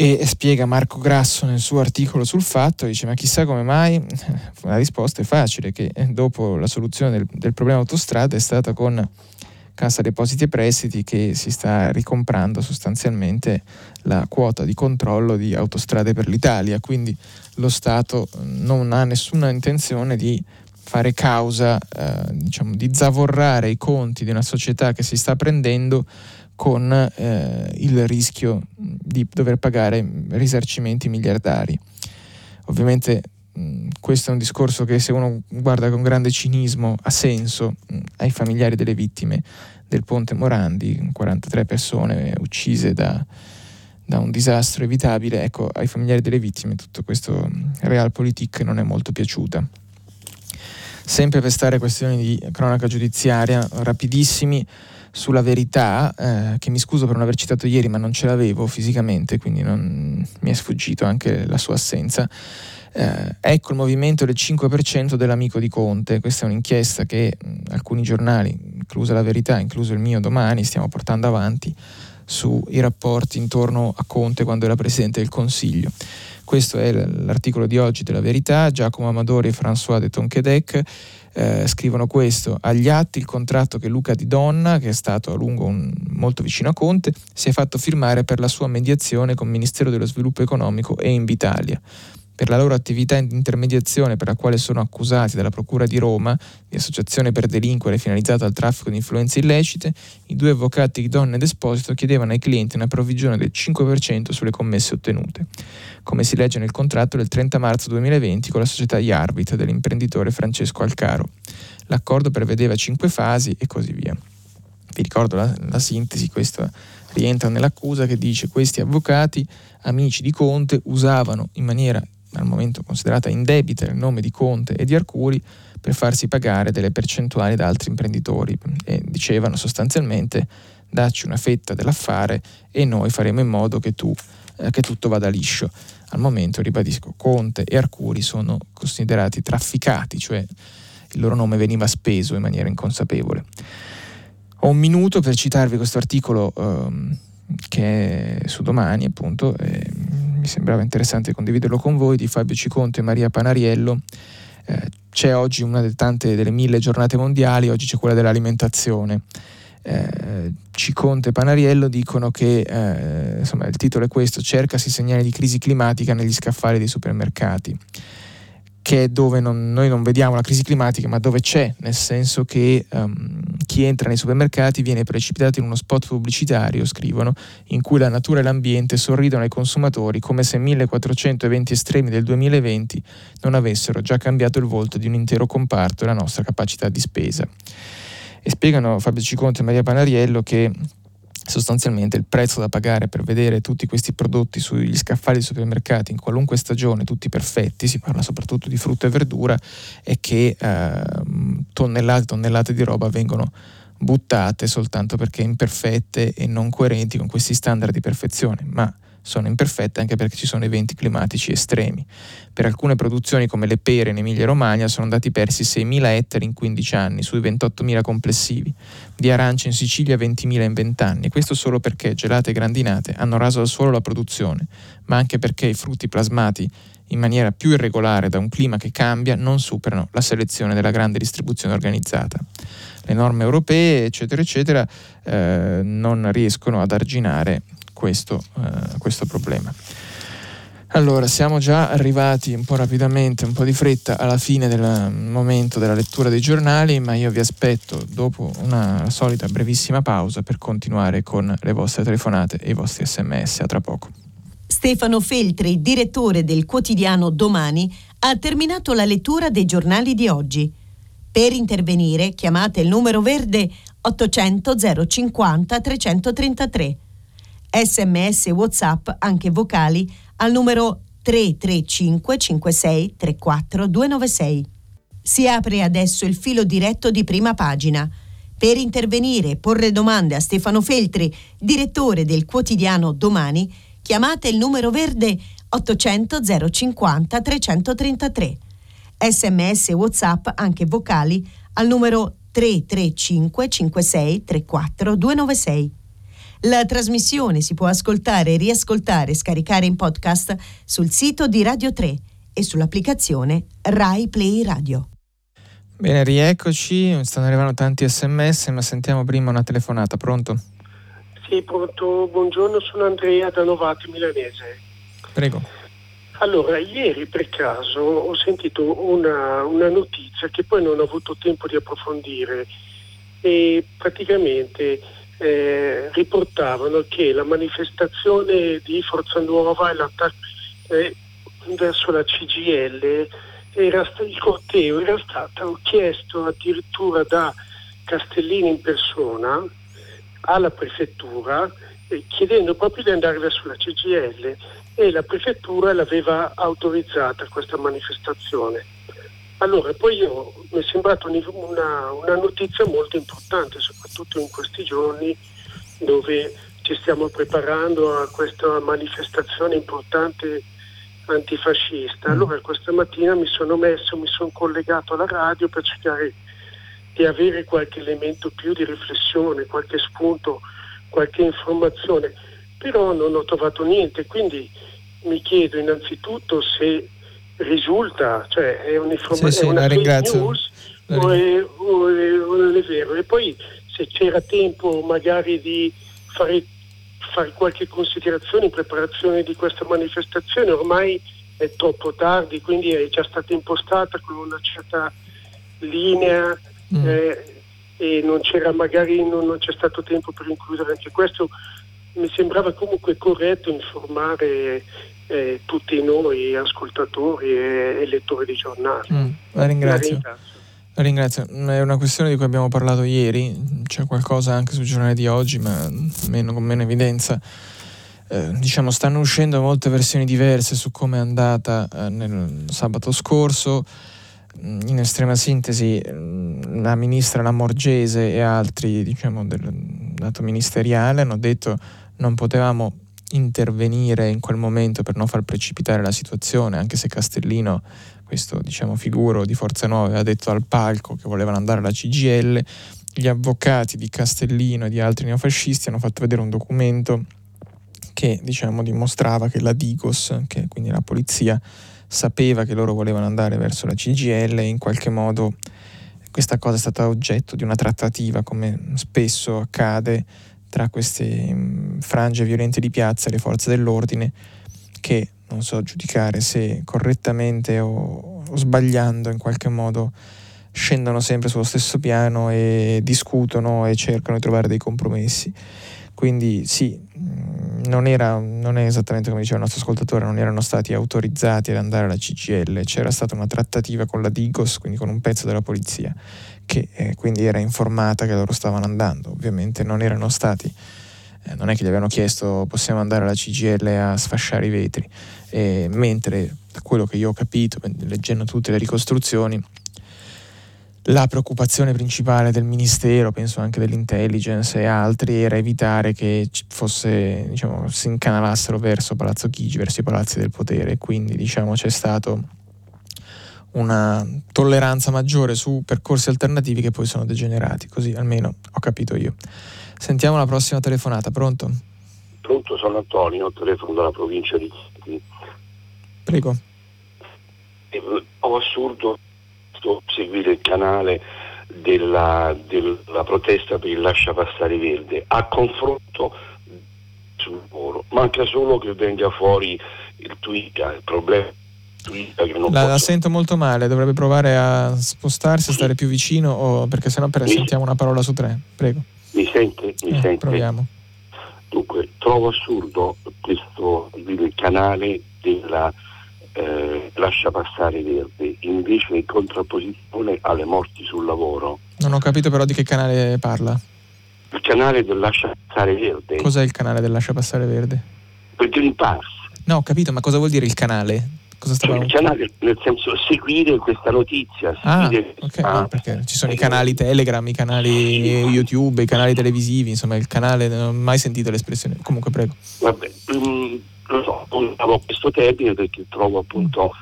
[SPEAKER 2] E spiega Marco Grasso nel suo articolo sul fatto, dice ma chissà come mai, la risposta è facile, che dopo la soluzione del, del problema autostrada è stata con Cassa Depositi e Prestiti che si sta ricomprando sostanzialmente la quota di controllo di autostrade per l'Italia, quindi lo Stato non ha nessuna intenzione di fare causa, eh, diciamo, di zavorrare i conti di una società che si sta prendendo con eh, il rischio di dover pagare risarcimenti miliardari. Ovviamente mh, questo è un discorso che se uno guarda con grande cinismo ha senso mh, ai familiari delle vittime del ponte Morandi, 43 persone uccise da, da un disastro evitabile, ecco, ai familiari delle vittime tutto questo realpolitik non è molto piaciuta. sempre per stare questioni di cronaca giudiziaria, rapidissimi sulla verità, eh, che mi scuso per non aver citato ieri, ma non ce l'avevo fisicamente, quindi non, mi è sfuggito anche la sua assenza. Eh, ecco il movimento del 5% dell'amico di Conte, questa è un'inchiesta che alcuni giornali, inclusa la verità, incluso il mio domani, stiamo portando avanti sui rapporti intorno a Conte quando era Presidente del Consiglio. Questo è l'articolo di oggi della Verità, Giacomo Amadori e François de Tonquedec eh, scrivono questo, agli atti il contratto che Luca Di Donna, che è stato a lungo un, molto vicino a Conte, si è fatto firmare per la sua mediazione con il Ministero dello Sviluppo Economico e Invitalia per la loro attività di intermediazione per la quale sono accusati dalla Procura di Roma di associazione per delinquere finalizzata al traffico di influenze illecite, i due avvocati di Donne ed Esposito chiedevano ai clienti una provvigione del 5% sulle commesse ottenute, come si legge nel contratto del 30 marzo 2020 con la società Yarbit dell'imprenditore Francesco Alcaro. L'accordo prevedeva cinque fasi e così via. Vi ricordo la, la sintesi, questa rientra nell'accusa che dice questi avvocati, amici di Conte, usavano in maniera al momento considerata indebita nel nome di Conte e di Arcuri, per farsi pagare delle percentuali da altri imprenditori e dicevano sostanzialmente dacci una fetta dell'affare e noi faremo in modo che, tu, eh, che tutto vada liscio. Al momento, ribadisco, Conte e Arcuri sono considerati trafficati, cioè il loro nome veniva speso in maniera inconsapevole. Ho un minuto per citarvi questo articolo ehm, che è su domani, appunto, eh, mi sembrava interessante condividerlo con voi, di Fabio Ciconte e Maria Panariello. Eh, c'è oggi una delle tante delle mille giornate mondiali, oggi c'è quella dell'alimentazione. Eh, Ciconte e Panariello dicono che eh, insomma, il titolo è questo: cercasi segnali di crisi climatica negli scaffali dei supermercati che è dove non, noi non vediamo la crisi climatica, ma dove c'è, nel senso che um, chi entra nei supermercati viene precipitato in uno spot pubblicitario, scrivono, in cui la natura e l'ambiente sorridono ai consumatori come se 1400 eventi estremi del 2020 non avessero già cambiato il volto di un intero comparto e la nostra capacità di spesa. E spiegano Fabio Ciconte e Maria Panariello che sostanzialmente il prezzo da pagare per vedere tutti questi prodotti sugli scaffali dei supermercati in qualunque stagione, tutti perfetti, si parla soprattutto di frutta e verdura, è che eh, tonnellate e tonnellate di roba vengono buttate soltanto perché imperfette e non coerenti con questi standard di perfezione, ma sono imperfette anche perché ci sono eventi climatici estremi. Per alcune produzioni come le pere in Emilia Romagna sono andati persi 6.000 ettari in 15 anni sui 28.000 complessivi, di arance in Sicilia 20.000 in 20 anni, questo solo perché gelate e grandinate hanno raso al suolo la produzione, ma anche perché i frutti plasmati in maniera più irregolare da un clima che cambia non superano la selezione della grande distribuzione organizzata. Le norme europee, eccetera, eccetera, eh, non riescono ad arginare questo, eh, questo problema. Allora, siamo già arrivati un po' rapidamente, un po' di fretta alla fine del momento della lettura dei giornali, ma io vi aspetto dopo una solita brevissima pausa per continuare con le vostre telefonate e i vostri sms. A tra poco.
[SPEAKER 1] Stefano Feltri, direttore del quotidiano Domani, ha terminato la lettura dei giornali di oggi. Per intervenire chiamate il numero verde 800 050 333 sms e whatsapp anche vocali al numero 335 56 34 296. Si apre adesso il filo diretto di prima pagina. Per intervenire e porre domande a Stefano Feltri, direttore del quotidiano Domani, chiamate il numero verde 800 050 333. Sms e WhatsApp anche vocali al numero 335 56 34 296. La trasmissione si può ascoltare, riascoltare e scaricare in podcast sul sito di Radio 3 e sull'applicazione Rai Play Radio.
[SPEAKER 2] Bene, rieccoci, stanno arrivando tanti sms, ma sentiamo prima una telefonata, pronto?
[SPEAKER 3] Sì, pronto, buongiorno, sono Andrea da Novati Milanese.
[SPEAKER 2] Prego.
[SPEAKER 3] Allora, ieri per caso ho sentito una, una notizia che poi non ho avuto tempo di approfondire e praticamente eh, riportavano che la manifestazione di Forza Nuova eh, verso la CGL, era, il corteo era stato chiesto addirittura da Castellini in persona alla prefettura eh, chiedendo proprio di andare verso la CGL e la prefettura l'aveva autorizzata questa manifestazione. Allora, poi io, mi è sembrata una, una notizia molto importante, soprattutto in questi giorni dove ci stiamo preparando a questa manifestazione importante antifascista. Mm. Allora questa mattina mi sono messo, mi sono collegato alla radio per cercare di avere qualche elemento più di riflessione, qualche spunto, qualche informazione, però non ho trovato niente, quindi mi chiedo innanzitutto se risulta, cioè è, un'informazione sì, sì, una fake news o è, o, è, o non è vero. E poi se c'era tempo magari di fare, fare qualche considerazione in preparazione di questa manifestazione, ormai è troppo tardi, quindi è già stata impostata con una certa linea mm. eh, e non c'era magari non, non, c'è stato tempo per includere anche questo. Mi sembrava comunque corretto informare eh, tutti noi ascoltatori e, e lettori di giornali.
[SPEAKER 2] Mm, la ringrazio. La ringrazio. Ringrazio. È una questione di cui abbiamo parlato ieri, c'è qualcosa anche sul giornale di oggi, ma meno, con meno evidenza. Eh, diciamo, stanno uscendo molte versioni diverse su come è andata eh, nel sabato scorso. Mm, in estrema sintesi, mm, la ministra Lamorgese e altri diciamo, del dato ministeriale hanno detto non potevamo intervenire in quel momento per non far precipitare la situazione, anche se Castellino, questo diciamo figuro di Forza Nuova, aveva detto al palco che volevano andare alla CGL, gli avvocati di Castellino e di altri neofascisti hanno fatto vedere un documento che diciamo dimostrava che la Digos, che quindi la polizia, sapeva che loro volevano andare verso la CGL e in qualche modo questa cosa è stata oggetto di una trattativa come spesso accade tra queste mm, frange violente di piazza e le forze dell'ordine che non so giudicare se correttamente o, o sbagliando in qualche modo scendono sempre sullo stesso piano e discutono e cercano di trovare dei compromessi. Quindi sì, mm, non, era, non è esattamente come diceva il nostro ascoltatore, non erano stati autorizzati ad andare alla CGL, c'era stata una trattativa con la Digos, quindi con un pezzo della polizia che eh, quindi era informata che loro stavano andando. Ovviamente non erano stati, eh, non è che gli avevano chiesto possiamo andare alla CGL a sfasciare i vetri, eh, mentre da quello che io ho capito, leggendo tutte le ricostruzioni, la preoccupazione principale del Ministero, penso anche dell'intelligence e altri, era evitare che fosse, diciamo, si incanalassero verso Palazzo Chigi, verso i palazzi del potere. Quindi diciamo, c'è stato una tolleranza maggiore su percorsi alternativi che poi sono degenerati, così almeno ho capito io. Sentiamo la prossima telefonata, pronto?
[SPEAKER 4] Pronto, sono Antonio, telefono dalla provincia di Chieti.
[SPEAKER 2] Prego.
[SPEAKER 4] Eh, ho assurdo seguire il canale della, della protesta per il lascia passare verde a confronto sul lavoro. Manca solo che venga fuori il tweet, il problema
[SPEAKER 2] la, la, sento molto male, dovrebbe provare a spostarsi, a stare più vicino, o, perché sennò per, mi, sentiamo una parola su tre. Prego.
[SPEAKER 4] Mi sente? Mi
[SPEAKER 2] eh,
[SPEAKER 4] sente?
[SPEAKER 2] Proviamo.
[SPEAKER 4] Dunque, trovo assurdo questo il canale della eh, lascia passare verde, invece in contrapposizione alle morti sul lavoro.
[SPEAKER 2] Non ho capito però di che canale parla.
[SPEAKER 4] Il canale del lascia passare verde.
[SPEAKER 2] Cos'è il canale del lascia passare verde?
[SPEAKER 4] Per Green Pass.
[SPEAKER 2] No, ho capito, ma cosa vuol dire il canale? Cosa
[SPEAKER 4] stavamo... Canale, nel senso seguire questa notizia.
[SPEAKER 2] Ah, okay, ah, no, perché ci sono i canali Telegram, i canali YouTube, i canali televisivi, insomma il canale, non ho mai sentito l'espressione. Comunque prego.
[SPEAKER 4] Vabbè, um, lo so, usavo questo termine perché trovo appunto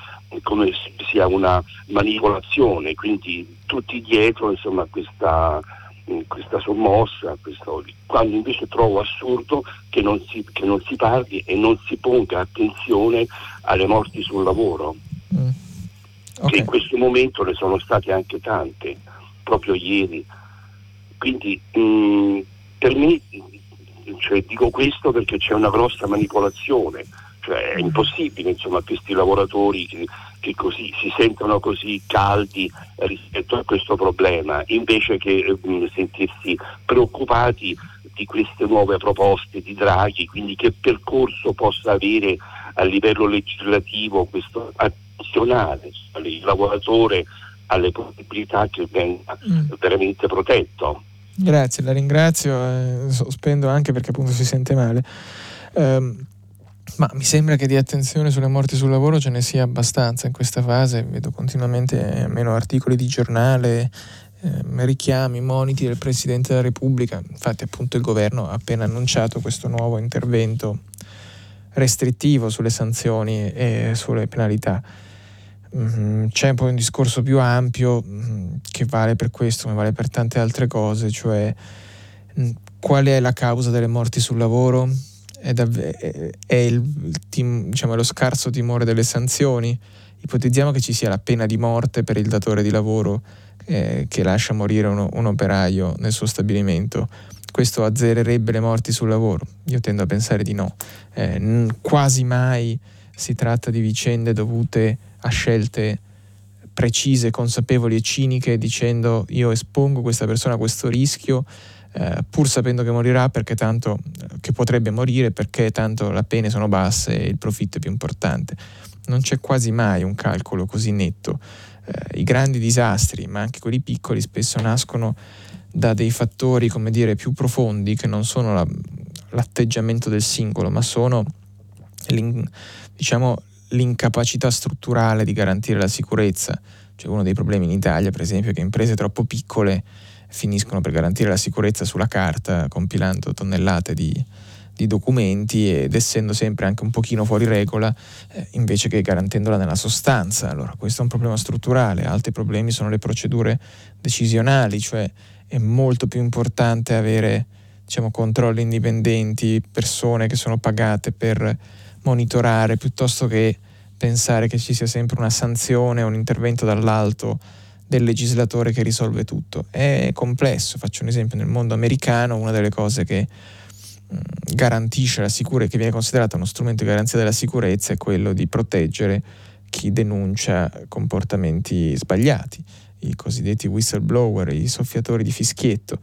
[SPEAKER 4] come sia una manipolazione, quindi tutti dietro insomma questa questa sommossa, questo, quando invece trovo assurdo che non, si, che non, si, parli e non si ponga attenzione alle morti sul lavoro, mm. okay. che in questo momento ne sono state anche tante, proprio ieri. Quindi mh, mm, per me, cioè, dico questo perché c'è una grossa manipolazione cioè è impossibile insomma questi lavoratori che, che così, si sentono così caldi rispetto a questo problema, invece che eh, sentirsi preoccupati di queste nuove proposte di Draghi, quindi che percorso possa avere a livello legislativo questo addizionale il lavoratore alle possibilità che venga mm. veramente protetto.
[SPEAKER 2] Grazie, la ringrazio, eh, sospendo anche perché appunto si sente male. Um, Ma mi sembra che di attenzione sulle morti sul lavoro ce ne sia abbastanza in questa fase, vedo continuamente meno articoli di giornale, eh, richiami, moniti del Presidente della Repubblica, infatti appunto il governo ha appena annunciato questo nuovo intervento restrittivo sulle sanzioni e sulle penalità. Mm, c'è poi un discorso più ampio mm, che vale per questo, come vale per tante altre cose, cioè mm, qual è la causa delle morti sul lavoro? È, dav- è il, tim- diciamo, lo scarso timore delle sanzioni. Ipotizziamo che ci sia la pena di morte per il datore di lavoro eh, che lascia morire uno, un operaio nel suo stabilimento. Questo azzererebbe le morti sul lavoro? Io tendo a pensare di no. Eh, n- quasi mai si tratta di vicende dovute a scelte precise, consapevoli e ciniche dicendo io espongo questa persona a questo rischio eh, pur sapendo che morirà perché tanto che potrebbe morire perché tanto le pene sono basse e il profitto è più importante. Non c'è quasi mai un calcolo così netto. Eh, I grandi disastri, ma anche quelli piccoli, spesso nascono da dei fattori, come dire, più profondi che non sono la, l'atteggiamento del singolo, ma sono l'in, diciamo, l'incapacità strutturale di garantire la sicurezza. Cioè uno dei problemi in Italia, per esempio, è che imprese troppo piccole finiscono per garantire la sicurezza sulla carta, compilando tonnellate di, di documenti ed essendo sempre anche un pochino fuori regola eh, invece che garantendola nella sostanza. Allora questo è un problema strutturale, altri problemi sono le procedure decisionali, cioè è molto più importante avere diciamo, controlli indipendenti, persone che sono pagate per monitorare piuttosto che pensare che ci sia sempre una sanzione o un intervento dall'alto del legislatore che risolve tutto. È complesso, faccio un esempio, nel mondo americano una delle cose che mh, garantisce la sicurezza, che viene considerata uno strumento di garanzia della sicurezza, è quello di proteggere chi denuncia comportamenti sbagliati, i cosiddetti whistleblower, i soffiatori di fischietto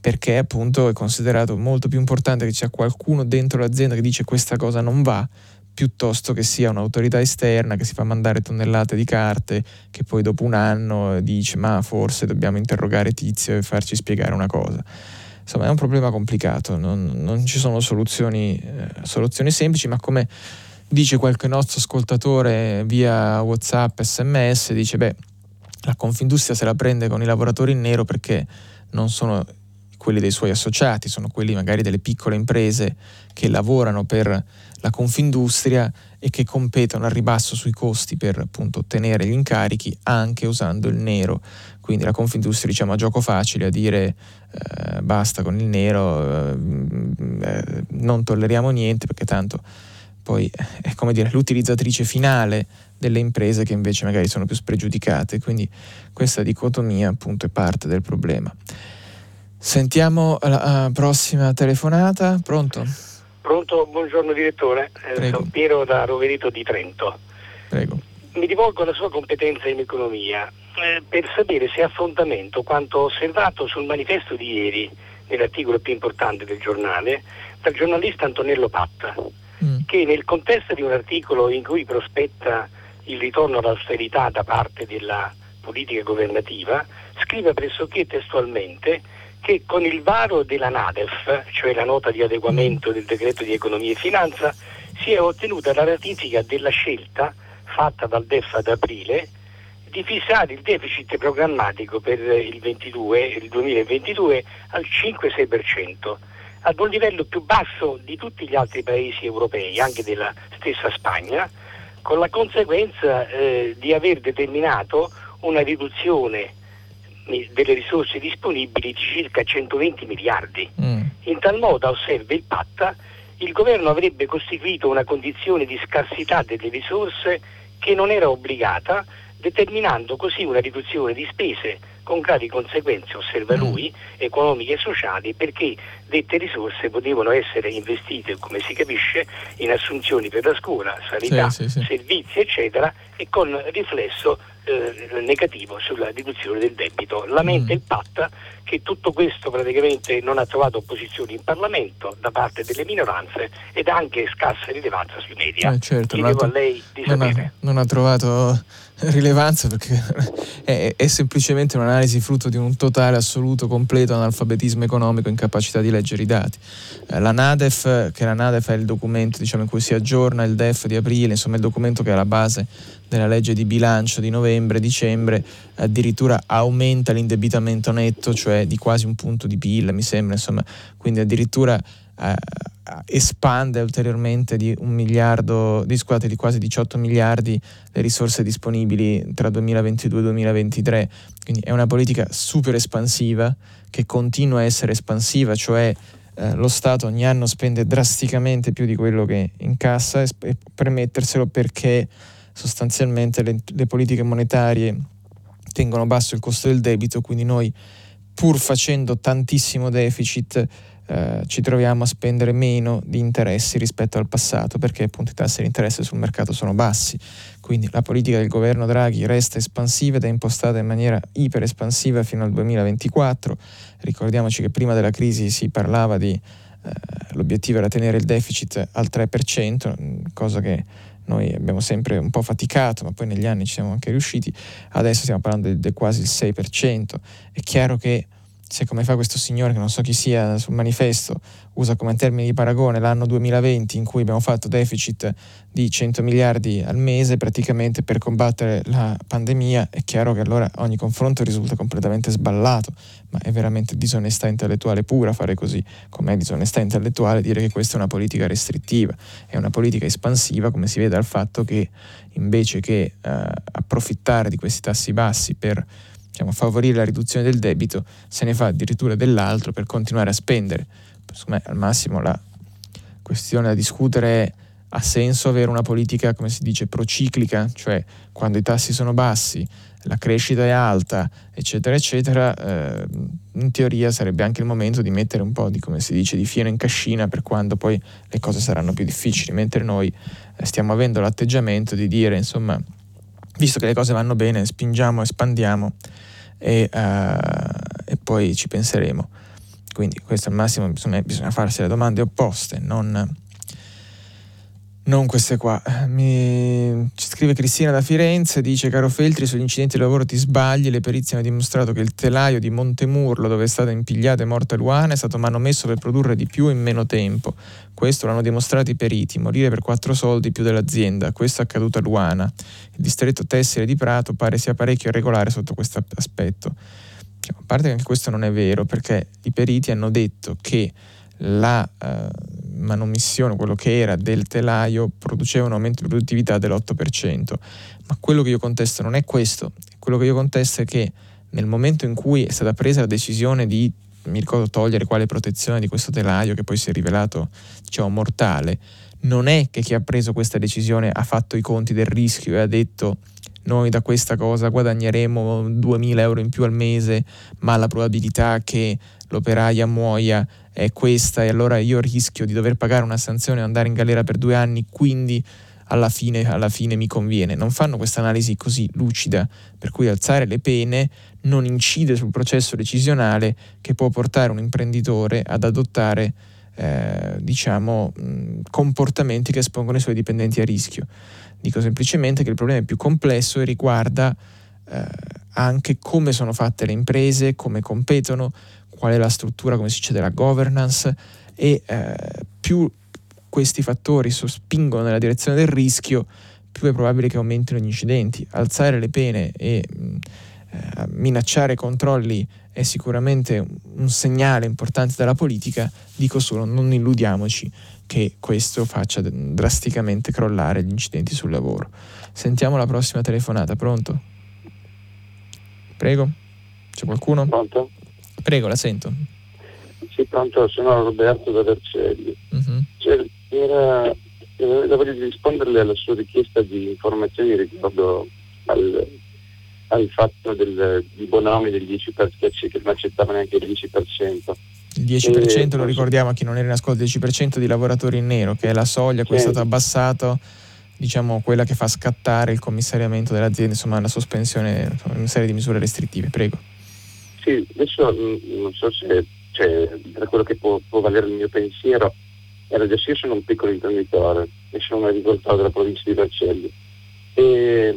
[SPEAKER 2] perché appunto è considerato molto più importante che ci sia qualcuno dentro l'azienda che dice questa cosa non va piuttosto che sia un'autorità esterna che si fa mandare tonnellate di carte che poi dopo un anno dice ma forse dobbiamo interrogare Tizio e farci spiegare una cosa. Insomma è un problema complicato, non, non ci sono soluzioni, eh, soluzioni semplici, ma come dice qualche nostro ascoltatore via Whatsapp, sms, dice beh la Confindustria se la prende con i lavoratori in nero perché non sono quelli dei suoi associati, sono quelli magari delle piccole imprese che lavorano per la Confindustria e che competono al ribasso sui costi per appunto ottenere gli incarichi anche usando il nero. Quindi la Confindustria diciamo a gioco facile a dire eh, basta con il nero, eh, eh non tolleriamo niente perché tanto poi è come dire l'utilizzatrice finale delle imprese che invece magari sono più spregiudicate. Quindi questa dicotomia appunto è parte del problema. Sentiamo la prossima telefonata. Pronto?
[SPEAKER 5] Pronto, buongiorno direttore, eh, sono Piero da Roverito di Trento.
[SPEAKER 2] Prego.
[SPEAKER 5] Mi rivolgo alla sua competenza in economia eh, per sapere se ha fondamento quanto osservato sul manifesto di ieri, nell'articolo più importante del giornale, dal giornalista Antonello Patta, mm. che nel contesto di un articolo in cui prospetta il ritorno all'austerità da parte della politica governativa, scrive pressoché testualmente che con il varo della NADEF, cioè la nota di adeguamento del decreto di economia e finanza, si è ottenuta la ratifica della scelta fatta dal DEF ad aprile di fissare il deficit programmatico per il, 22, il 2022 al 5-6%, ad un livello più basso di tutti gli altri paesi europei, anche della stessa Spagna, con la conseguenza eh, di aver determinato una riduzione delle risorse disponibili di circa 120 miliardi. Mm. In tal modo, osserva il Patta, il governo avrebbe costituito una condizione di scarsità delle risorse che non era obbligata, determinando così una riduzione di spese con gravi conseguenze, osserva mm. lui, economiche e sociali, perché dette risorse potevano essere investite, come si capisce, in assunzioni per la scuola, sanità, sì, sì, sì. servizi, eccetera, e con riflesso eh, negativo sulla riduzione del debito. Lamenta mm. il PAT che tutto questo praticamente non ha trovato opposizione in Parlamento da parte delle minoranze ed ha anche scarsa rilevanza sui media.
[SPEAKER 2] Eh certo,
[SPEAKER 5] Chiedevo a lei di
[SPEAKER 2] non
[SPEAKER 5] sapere.
[SPEAKER 2] Ha, non ha trovato rilevanza perché è, è, semplicemente un'analisi frutto di un totale, assoluto, completo analfabetismo economico, incapacità di leggere i dati. Eh, la NADEF, che la NADEF è il documento diciamo, in cui si aggiorna il DEF di aprile, insomma il documento che è alla base della legge di bilancio di novembre-dicembre, addirittura aumenta l'indebitamento netto, cioè di quasi un punto di PIL, mi sembra, insomma, quindi addirittura eh, espande ulteriormente di un miliardo, di, scusate, di quasi 18 miliardi le risorse disponibili tra 2022 e 2023. Quindi è una politica super espansiva che continua a essere espansiva, cioè eh, lo Stato ogni anno spende drasticamente più di quello che incassa e permetterselo perché sostanzialmente le, le politiche monetarie tengono basso il costo del debito, quindi noi pur facendo tantissimo deficit eh, ci troviamo a spendere meno di interessi rispetto al passato perché appunto i tassi di interesse sul mercato sono bassi. Quindi la politica del governo Draghi resta espansiva ed è impostata in maniera iper espansiva fino al 2024. Ricordiamoci che prima della crisi si parlava di eh, l'obiettivo era tenere il deficit al 3%, cosa che noi abbiamo sempre un po' faticato, ma poi negli anni ci siamo anche riusciti, adesso stiamo parlando di, quasi il 6%. È chiaro che come fa questo signore, che non so chi sia, sul manifesto, usa come termine di paragone l'anno 2020 in cui abbiamo fatto deficit di 100 miliardi al mese praticamente per combattere la pandemia, è chiaro che allora ogni confronto risulta completamente sballato, ma è veramente disonestà intellettuale pura fare così, come è disonestà intellettuale dire che questa è una politica restrittiva, è una politica espansiva come si vede dal fatto che invece che eh, approfittare di questi tassi bassi per diciamo, favorire la riduzione del debito, se ne fa addirittura dell'altro per continuare a spendere. Secondo al massimo la questione da discutere è ha senso avere una politica, come si dice, prociclica, cioè quando i tassi sono bassi, la crescita è alta, eccetera, eccetera, eh, in teoria sarebbe anche il momento di mettere un po' di, come si dice, di fieno in cascina per quando poi le cose saranno più difficili, mentre noi eh, stiamo avendo l'atteggiamento di dire, insomma, visto che le cose vanno bene, spingiamo, espandiamo e, uh, e poi ci penseremo. Quindi questo al massimo bisogna, bisogna farsi le domande opposte, non, non queste qua. Mi... Ci scrive Cristina da Firenze, dice caro Feltri, sugli incidenti di lavoro ti sbagli, le perizie hanno dimostrato che il telaio di Montemurlo dove è stata impigliata e morta Luana è stato manomesso per produrre di più in meno tempo. Questo l'hanno dimostrato i periti, morire per quattro soldi più dell'azienda. Questo è accaduto a Luana. Il distretto tessile di Prato pare sia parecchio irregolare sotto questo aspetto. Cioè, a parte che anche questo non è vero, perché i periti hanno detto che la uh, manomissione, quello che era del telaio, produceva un aumento di produttività dell'8%. Ma quello che io contesto non è questo, quello che io contesto è che nel momento in cui è stata presa la decisione di mi ricordo togliere quale protezione di questo telaio che poi si è rivelato diciamo, mortale, non è che chi ha preso questa decisione ha fatto i conti del rischio e ha detto noi da questa cosa guadagneremo 2.000 euro in più al mese, ma la probabilità che l'operaia muoia è questa e allora io rischio di dover pagare una sanzione e andare in galera per due anni, quindi alla fine, alla fine mi conviene. Non fanno questa analisi così lucida, per cui alzare le pene non incide sul processo decisionale che può portare un imprenditore ad adottare eh, diciamo, comportamenti che espongono i suoi dipendenti a rischio. Dico semplicemente che il problema è più complesso e riguarda eh, anche come sono fatte le imprese, come competono, qual è la struttura, come si dice, della governance e eh, più questi fattori sospingono nella direzione del rischio, più è probabile che aumentino gli incidenti. Alzare le pene e mh, eh, minacciare controlli è sicuramente un segnale importante della politica, dico solo non illudiamoci che questo faccia drasticamente crollare gli incidenti sul lavoro. Sentiamo la prossima telefonata, pronto? Prego? C'è qualcuno?
[SPEAKER 6] Pronto?
[SPEAKER 2] Prego, la sento.
[SPEAKER 6] Sì, pronto, sono Roberto da Vercelli. Uh-huh. Cioè, era, voglio risponderle alla sua richiesta di informazioni riguardo al, al fatto del, di Bonomi del 10%, che non accettava neanche il 10%.
[SPEAKER 2] Il 10% e, lo ricordiamo a chi non era in ascolto, il 10% di lavoratori in nero, che è la soglia, cui è stato abbassato diciamo, quella che fa scattare il commissariamento dell'azienda, insomma la sospensione, una serie di misure restrittive. Prego.
[SPEAKER 6] Sì, adesso mm, non so se cioè, tra quello che può, può, valere il mio pensiero, era già io sono un piccolo imprenditore e sono un agricoltore della provincia di Vercelli. E,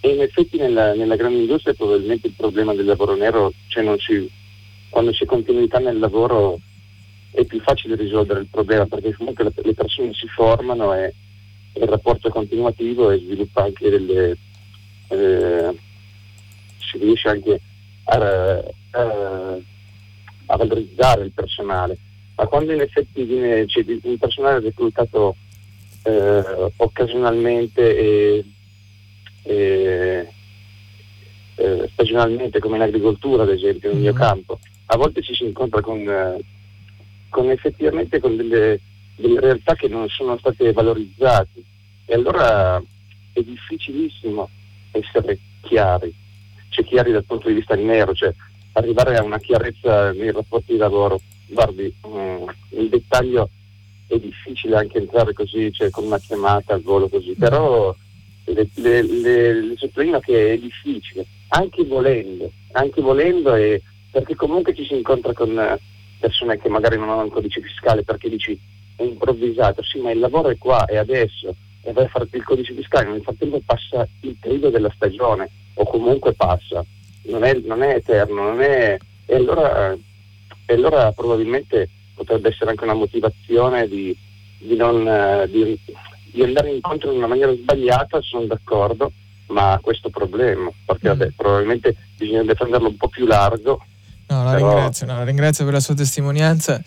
[SPEAKER 6] e in effetti nella, nella, grande industria probabilmente il problema del lavoro nero, cioè si, quando c'è continuità nel lavoro è più facile risolvere il problema perché comunque le, persone si formano e, il rapporto è continuativo e sviluppa anche delle... Eh, si riesce anche a, a, a, valorizzare il personale. Ma quando in effetti viene, c'è un personale reclutato eh, occasionalmente e, e eh, stagionalmente come in agricoltura ad esempio nel mio mm-hmm. campo, a volte ci si incontra con con effettivamente con delle, delle realtà che non sono state valorizzate e allora è difficilissimo essere chiari, cioè chiari dal punto di vista nero, cioè arrivare a una chiarezza nei rapporti di lavoro. Guardi, um, il dettaglio è difficile anche entrare così, cioè con una chiamata al volo così, però le, le, le, le sottolineo che è difficile, anche volendo, anche volendo e perché comunque ci si incontra con persone che magari non hanno il codice fiscale perché dici è improvvisato, sì ma il lavoro è qua, è adesso e vai a fare il codice fiscale, nel frattempo passa il periodo della stagione o comunque passa, non è, non è eterno, non è... E allora, e allora probabilmente potrebbe essere anche una motivazione di, di, non, di, di, andare incontro in una maniera sbagliata, sono d'accordo, ma a questo problema, perché mm. vabbè, probabilmente bisognerebbe prenderlo un po' più largo
[SPEAKER 2] No, la, Però... ringrazio, no, la ringrazio per la sua testimonianza.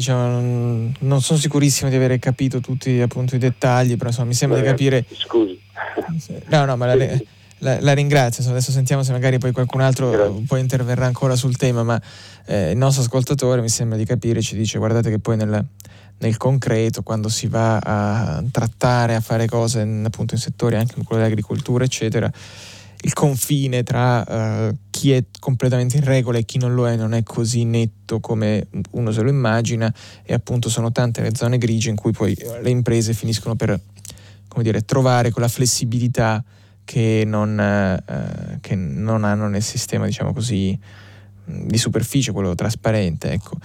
[SPEAKER 2] Diciamo, non, sono sicurissimo di aver capito tutti appunto, i dettagli, però insomma, mi sembra Beh, di capire.
[SPEAKER 6] Scusi.
[SPEAKER 2] No, no, ma la, la, la ringrazio. Adesso sentiamo se magari poi qualcun altro Grazie. poi interverrà ancora sul tema, ma eh, il nostro ascoltatore mi sembra di capire, ci dice guardate che poi nel, nel concreto, quando si va a trattare, a fare cose appunto in settori anche come quello dell'agricoltura, eccetera, il confine tra uh, chi è completamente in regola e chi non lo è non è così netto come uno se lo immagina e appunto sono tante le zone grigie in cui poi le imprese finiscono per dire, trovare quella flessibilità che non, uh, che non, hanno nel sistema diciamo così di superficie, quello trasparente. Ecco.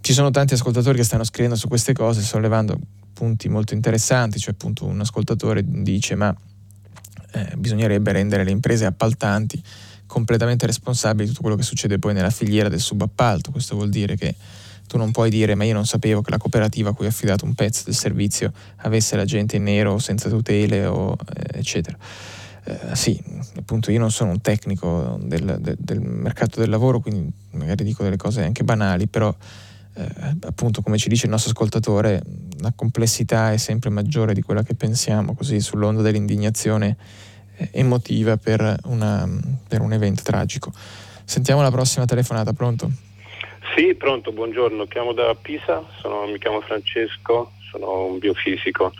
[SPEAKER 2] Ci sono tanti ascoltatori che stanno scrivendo su queste cose, sollevando punti molto interessanti, cioè appunto un ascoltatore dice ma eh, bisognerebbe rendere le imprese appaltanti completamente responsabili di tutto quello che succede poi nella filiera del subappalto. Questo vuol dire che tu non puoi dire ma io non sapevo che la cooperativa a cui ho affidato un pezzo del servizio avesse la gente in nero senza tutele o eh, eccetera. Eh, sì, appunto io non sono un tecnico del, del, del, mercato del lavoro, quindi magari dico delle cose anche banali, però eh, appunto come ci dice il nostro ascoltatore, la complessità è sempre maggiore di quella che pensiamo, così sull'onda dell'indignazione eh, emotiva per, una, per un evento tragico. Sentiamo la prossima telefonata, pronto?
[SPEAKER 7] Sì, pronto, buongiorno, chiamo da Pisa, sono, mi chiamo Francesco, sono un biofisico.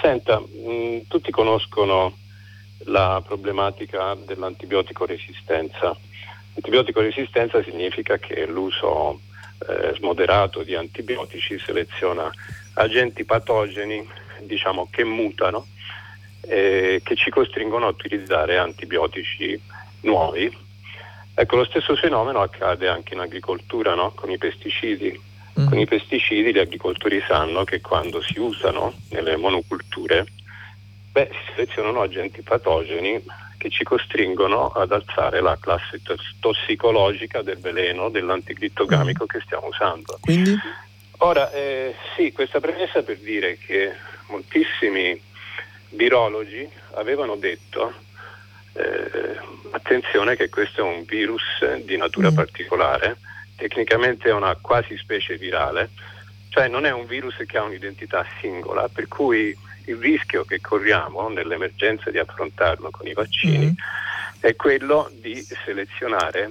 [SPEAKER 7] Senta, mh, tutti conoscono la problematica dell'antibiotico resistenza. Antibiotico resistenza significa che l'uso eh, smoderato di antibiotici seleziona agenti patogeni diciamo, che mutano e che ci costringono a utilizzare antibiotici nuovi. Ecco, lo stesso fenomeno accade anche in agricoltura, no? con i pesticidi. Mm. Con i pesticidi gli agricoltori sanno che quando si usano nelle monoculture, beh, si selezionano agenti patogeni che ci costringono ad alzare la classe tossicologica del veleno dell'anticrittogamico mm. che stiamo usando.
[SPEAKER 2] Quindi?
[SPEAKER 7] Ora, eh, sì, questa premessa per dire che moltissimi virologi avevano detto eh, attenzione che questo è un virus di natura mm. particolare, tecnicamente è una quasi specie virale, cioè non è un virus che ha un'identità singola, per cui il rischio che corriamo nell'emergenza di affrontarlo con i vaccini mm. è quello di selezionare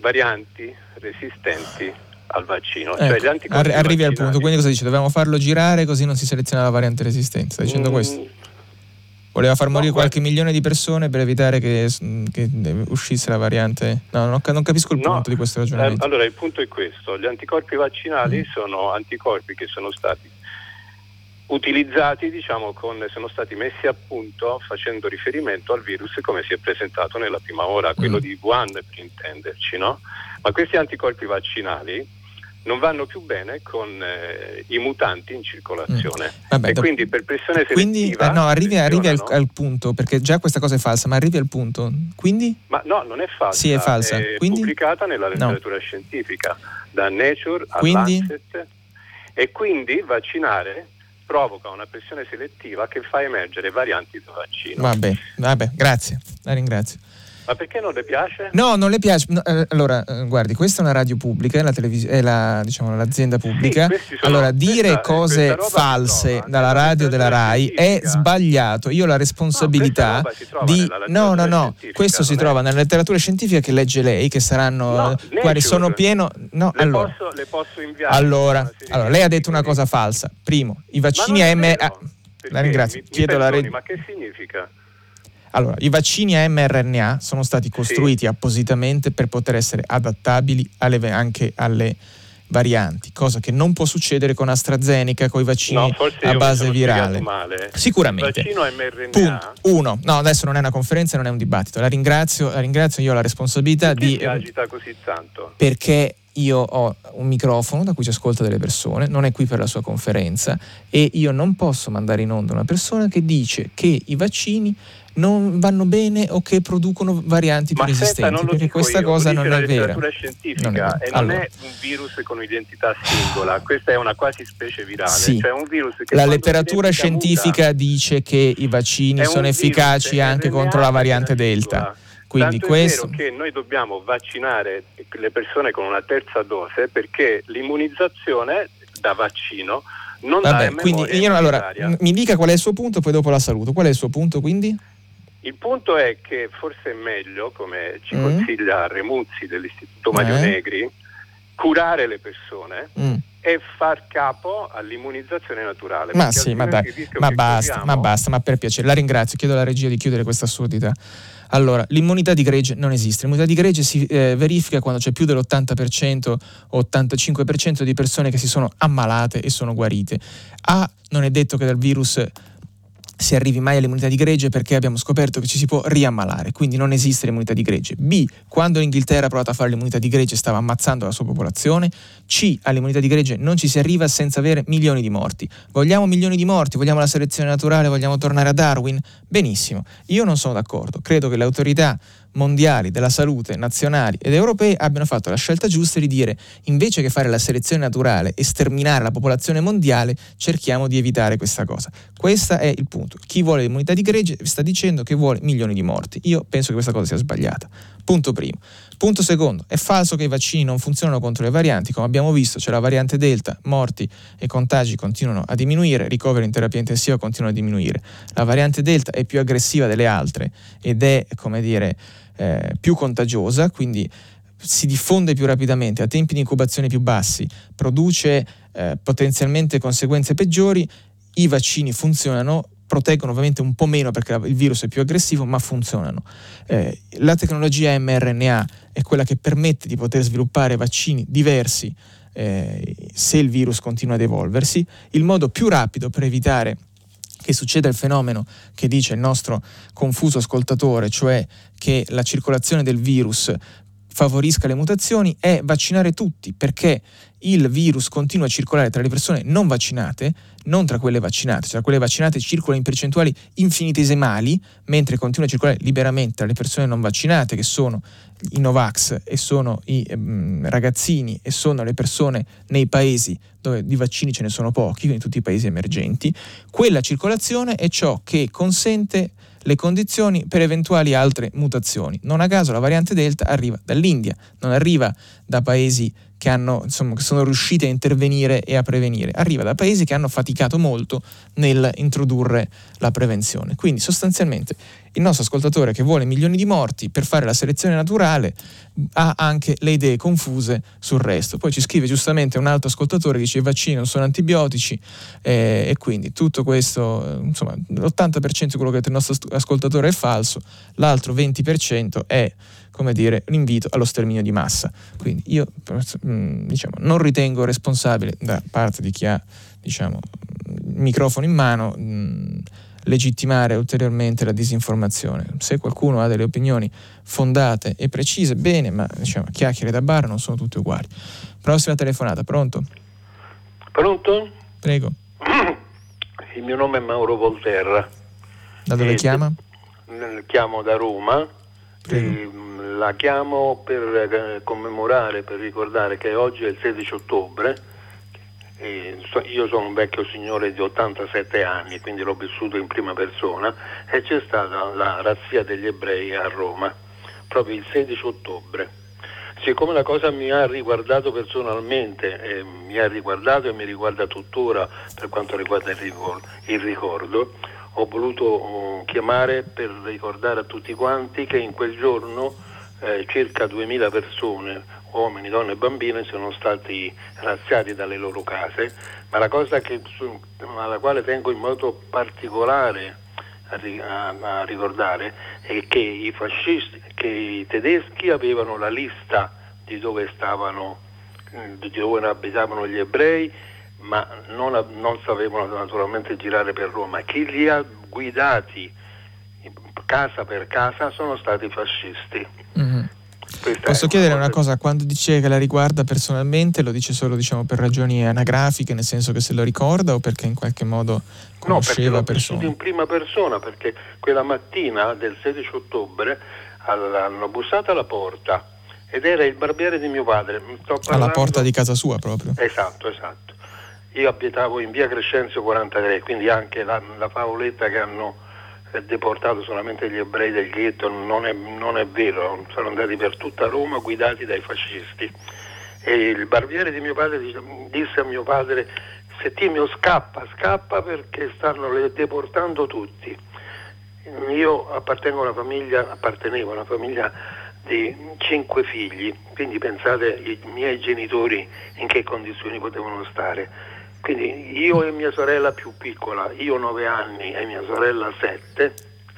[SPEAKER 7] varianti resistenti al vaccino.
[SPEAKER 2] Ecco, cioè arri- arrivi al punto, quindi cosa dice? Dovevamo farlo girare così non si seleziona la variante resistente, sta dicendo mm. questo? Voleva far morire no, qualche guarda. milione di persone per evitare che, che uscisse la variante. No, non, non capisco il no, punto di questo ragionamento.
[SPEAKER 7] Eh, allora, il punto è questo: gli anticorpi vaccinali mm. sono anticorpi che sono stati utilizzati, diciamo, con, sono stati messi a punto facendo riferimento al virus come si è presentato nella prima ora, quello mm. di Wuhan per intenderci, no? Ma questi anticorpi vaccinali non vanno più bene con eh, i mutanti in circolazione. Mm. Vabbè, e do... quindi per pressione selettiva...
[SPEAKER 2] Quindi, eh, no, arrivi, arrivi al, al, punto, perché già questa cosa è falsa, ma arrivi al punto. Quindi?
[SPEAKER 7] Ma no, non è falsa.
[SPEAKER 2] Sì, è falsa.
[SPEAKER 7] È
[SPEAKER 2] quindi?
[SPEAKER 7] pubblicata nella letteratura no. scientifica, da Nature a quindi? Lancet. E quindi vaccinare provoca una pressione selettiva che fa emergere varianti del vaccino.
[SPEAKER 2] Vabbè, vabbè, grazie, la ringrazio.
[SPEAKER 7] Ma perché non le piace?
[SPEAKER 2] No, non le piace. No, eh, allora, eh, guardi, questa è una radio pubblica, è, la televis- è la, diciamo, l'azienda pubblica. Sì, allora, dire questa, cose false dalla radio della RAI è sbagliato. Io ho la responsabilità no, di... No, no, no, questo si trova nella letteratura scientifica che legge lei, che saranno... No, guardi, sono pieno... No,
[SPEAKER 7] le,
[SPEAKER 2] allora,
[SPEAKER 7] posso, le posso inviare.
[SPEAKER 2] Allora, allora, lei ha detto una cosa falsa. Primo, i vaccini AM... La ringrazio.
[SPEAKER 7] Mi, Chiedo mi perdoni, la... Ma che significa?
[SPEAKER 2] Allora, i vaccini a mRNA sono stati costruiti sì. appositamente per poter essere adattabili alle, anche alle varianti, cosa che non può succedere con AstraZeneca, con i vaccini no, a base virale.
[SPEAKER 7] Male.
[SPEAKER 2] Sicuramente.
[SPEAKER 7] Il vaccino mRNA.
[SPEAKER 2] Punto. Uno, no, adesso non è una conferenza, non è un dibattito. La ringrazio, la ringrazio io ho la responsabilità
[SPEAKER 7] Perché
[SPEAKER 2] di.
[SPEAKER 7] Si agita così tanto?
[SPEAKER 2] Perché io ho un microfono da cui ci ascolta delle persone, non è qui per la sua conferenza e io non posso mandare in onda una persona che dice che i vaccini non vanno bene o che producono varianti
[SPEAKER 7] Ma
[SPEAKER 2] più resistenti,
[SPEAKER 7] senta,
[SPEAKER 2] perché questa
[SPEAKER 7] io,
[SPEAKER 2] cosa non è vera.
[SPEAKER 7] non è, e non allora. è un virus con identità singola, questa è una quasi specie virale.
[SPEAKER 2] Sì.
[SPEAKER 7] Cioè
[SPEAKER 2] la letteratura scientifica muta, dice che i vaccini sono efficaci anche contro la variante Delta. Quindi
[SPEAKER 7] Tanto
[SPEAKER 2] questo...
[SPEAKER 7] è vero che noi dobbiamo vaccinare le persone con una terza dose perché l'immunizzazione da vaccino non
[SPEAKER 2] Vabbè,
[SPEAKER 7] dà
[SPEAKER 2] quindi io, allora, mi dica qual è il suo punto, poi dopo la saluto. Qual è il suo punto quindi?
[SPEAKER 7] Il punto è che forse è meglio, come ci mm. consiglia Remuzzi dell'Istituto Mario eh. Negri, curare le persone mm. e far capo all'immunizzazione naturale.
[SPEAKER 2] Ma sì, ma dai, ma basta, corriamo... ma basta, ma per piacere, la ringrazio, chiedo alla regia di chiudere questa assurdità. Allora, l'immunità di gregge non esiste. L'immunità di gregge si eh, verifica quando c'è più dell'80% o 85% di persone che si sono ammalate e sono guarite. A, non è detto che dal virus si arrivi mai all'immunità di gregge perché abbiamo scoperto che ci si può riammalare, quindi non esiste l'immunità di gregge. B, quando l'Inghilterra ha provato a fare l'immunità di gregge stava ammazzando la sua popolazione. C, all'immunità di gregge non ci si arriva senza avere milioni di morti. Vogliamo milioni di morti, vogliamo la selezione naturale, vogliamo tornare a Darwin? Benissimo, io non sono d'accordo, credo che le autorità mondiali della salute nazionali ed europee abbiano fatto la scelta giusta di dire invece che fare la selezione naturale e sterminare la popolazione mondiale cerchiamo di evitare questa cosa. Questo è il punto. Chi vuole l'immunità di gregge sta dicendo che vuole milioni di morti. Io penso che questa cosa sia sbagliata. Punto primo. Punto secondo, è falso che i vaccini non funzionano contro le varianti, come abbiamo visto c'è la variante Delta, morti e contagi continuano a diminuire, ricoveri in terapia intensiva continuano a diminuire. La variante Delta è più aggressiva delle altre ed è, come dire, eh, più contagiosa, quindi si diffonde più rapidamente, ha tempi di incubazione più bassi, produce eh, potenzialmente conseguenze peggiori, i vaccini funzionano, proteggono ovviamente un po' meno perché il virus è più aggressivo, ma funzionano. Eh, la tecnologia mRNA è quella che permette di poter sviluppare vaccini diversi eh, se il virus continua ad evolversi. Il modo più rapido per evitare che succeda il fenomeno che dice il nostro confuso ascoltatore, cioè che la circolazione del virus favorisca le mutazioni, è vaccinare tutti, perché il virus continua a circolare tra le persone non vaccinate, non tra quelle vaccinate, cioè quelle vaccinate circolano in percentuali infinitesimali, mentre continua a circolare liberamente tra le persone non vaccinate, che sono i Novax e sono i ehm, ragazzini e sono le persone nei paesi dove di vaccini ce ne sono pochi, quindi tutti i paesi emergenti, quella circolazione è ciò che consente le condizioni per eventuali altre mutazioni. Non a caso la variante Delta arriva dall'India, non arriva da paesi che, hanno, insomma, sono riusciti a intervenire e a prevenire, arriva da paesi che hanno faticato molto nel introdurre la prevenzione. Quindi sostanzialmente il nostro ascoltatore che vuole milioni di morti per fare la selezione naturale ha anche le idee confuse sul resto. Poi ci scrive giustamente un altro ascoltatore che dice i vaccini non sono antibiotici eh, e quindi tutto questo, insomma, l'80% di quello che il nostro ascoltatore è falso, l'altro 20% è come dire, un invito allo sterminio di massa. Quindi io mm, diciamo, non ritengo responsabile da parte di chi ha diciamo, il microfono in mano mh, mm, legittimare ulteriormente la disinformazione. Se qualcuno ha delle opinioni fondate e precise, bene, ma diciamo, chiacchiere da bar non sono tutte uguali. Prossima telefonata, pronto?
[SPEAKER 8] Pronto?
[SPEAKER 2] Prego.
[SPEAKER 8] Il mio nome è Mauro Volterra.
[SPEAKER 2] Da dove chiama?
[SPEAKER 8] Chiamo da Roma. La chiamo per eh, commemorare, per ricordare che oggi è il 16 ottobre io sono un vecchio signore di 87 anni, quindi l'ho vissuto in prima persona e c'è stata la razzia degli ebrei a Roma, proprio il 16 ottobre. Siccome la cosa mi ha riguardato personalmente, mi ha riguardato e mi riguarda tuttora per quanto riguarda il ricordo ho voluto uh, chiamare per ricordare a tutti quanti che in quel giorno eh, circa 2000 persone uomini, donne e bambine sono stati razziati dalle loro case, ma la cosa che, alla quale tengo in modo particolare a, a, a ricordare è che i fascisti, che i tedeschi avevano la lista di dove stavano, di dove abitavano gli ebrei, ma non, non sapevano naturalmente girare per Roma. Chi li ha guidati casa per casa sono stati fascisti. Mm-hmm.
[SPEAKER 2] Posso chiedere una cosa, quando dice che la riguarda personalmente, lo dice solo diciamo, per ragioni anagrafiche, nel senso che se lo ricorda o perché in qualche modo conosceva
[SPEAKER 8] no,
[SPEAKER 2] persone?
[SPEAKER 8] in prima persona, perché quella mattina del 16 ottobre hanno bussato alla porta ed era il barbiere di mio padre.
[SPEAKER 2] Alla porta di casa sua proprio?
[SPEAKER 8] Esatto, esatto. Io abitavo in via Crescenzio 43, quindi anche la, la favoletta che hanno deportato solamente gli ebrei del ghetto, non è, non è vero, sono andati per tutta Roma guidati dai fascisti. E il barbiere di mio padre disse a mio padre Settimio scappa, scappa perché stanno deportando tutti. Io appartengo a una famiglia, appartenevo a una famiglia di cinque figli, quindi pensate i miei genitori in che condizioni potevano stare quindi io e mia sorella più piccola, io 9 anni e mia sorella 7,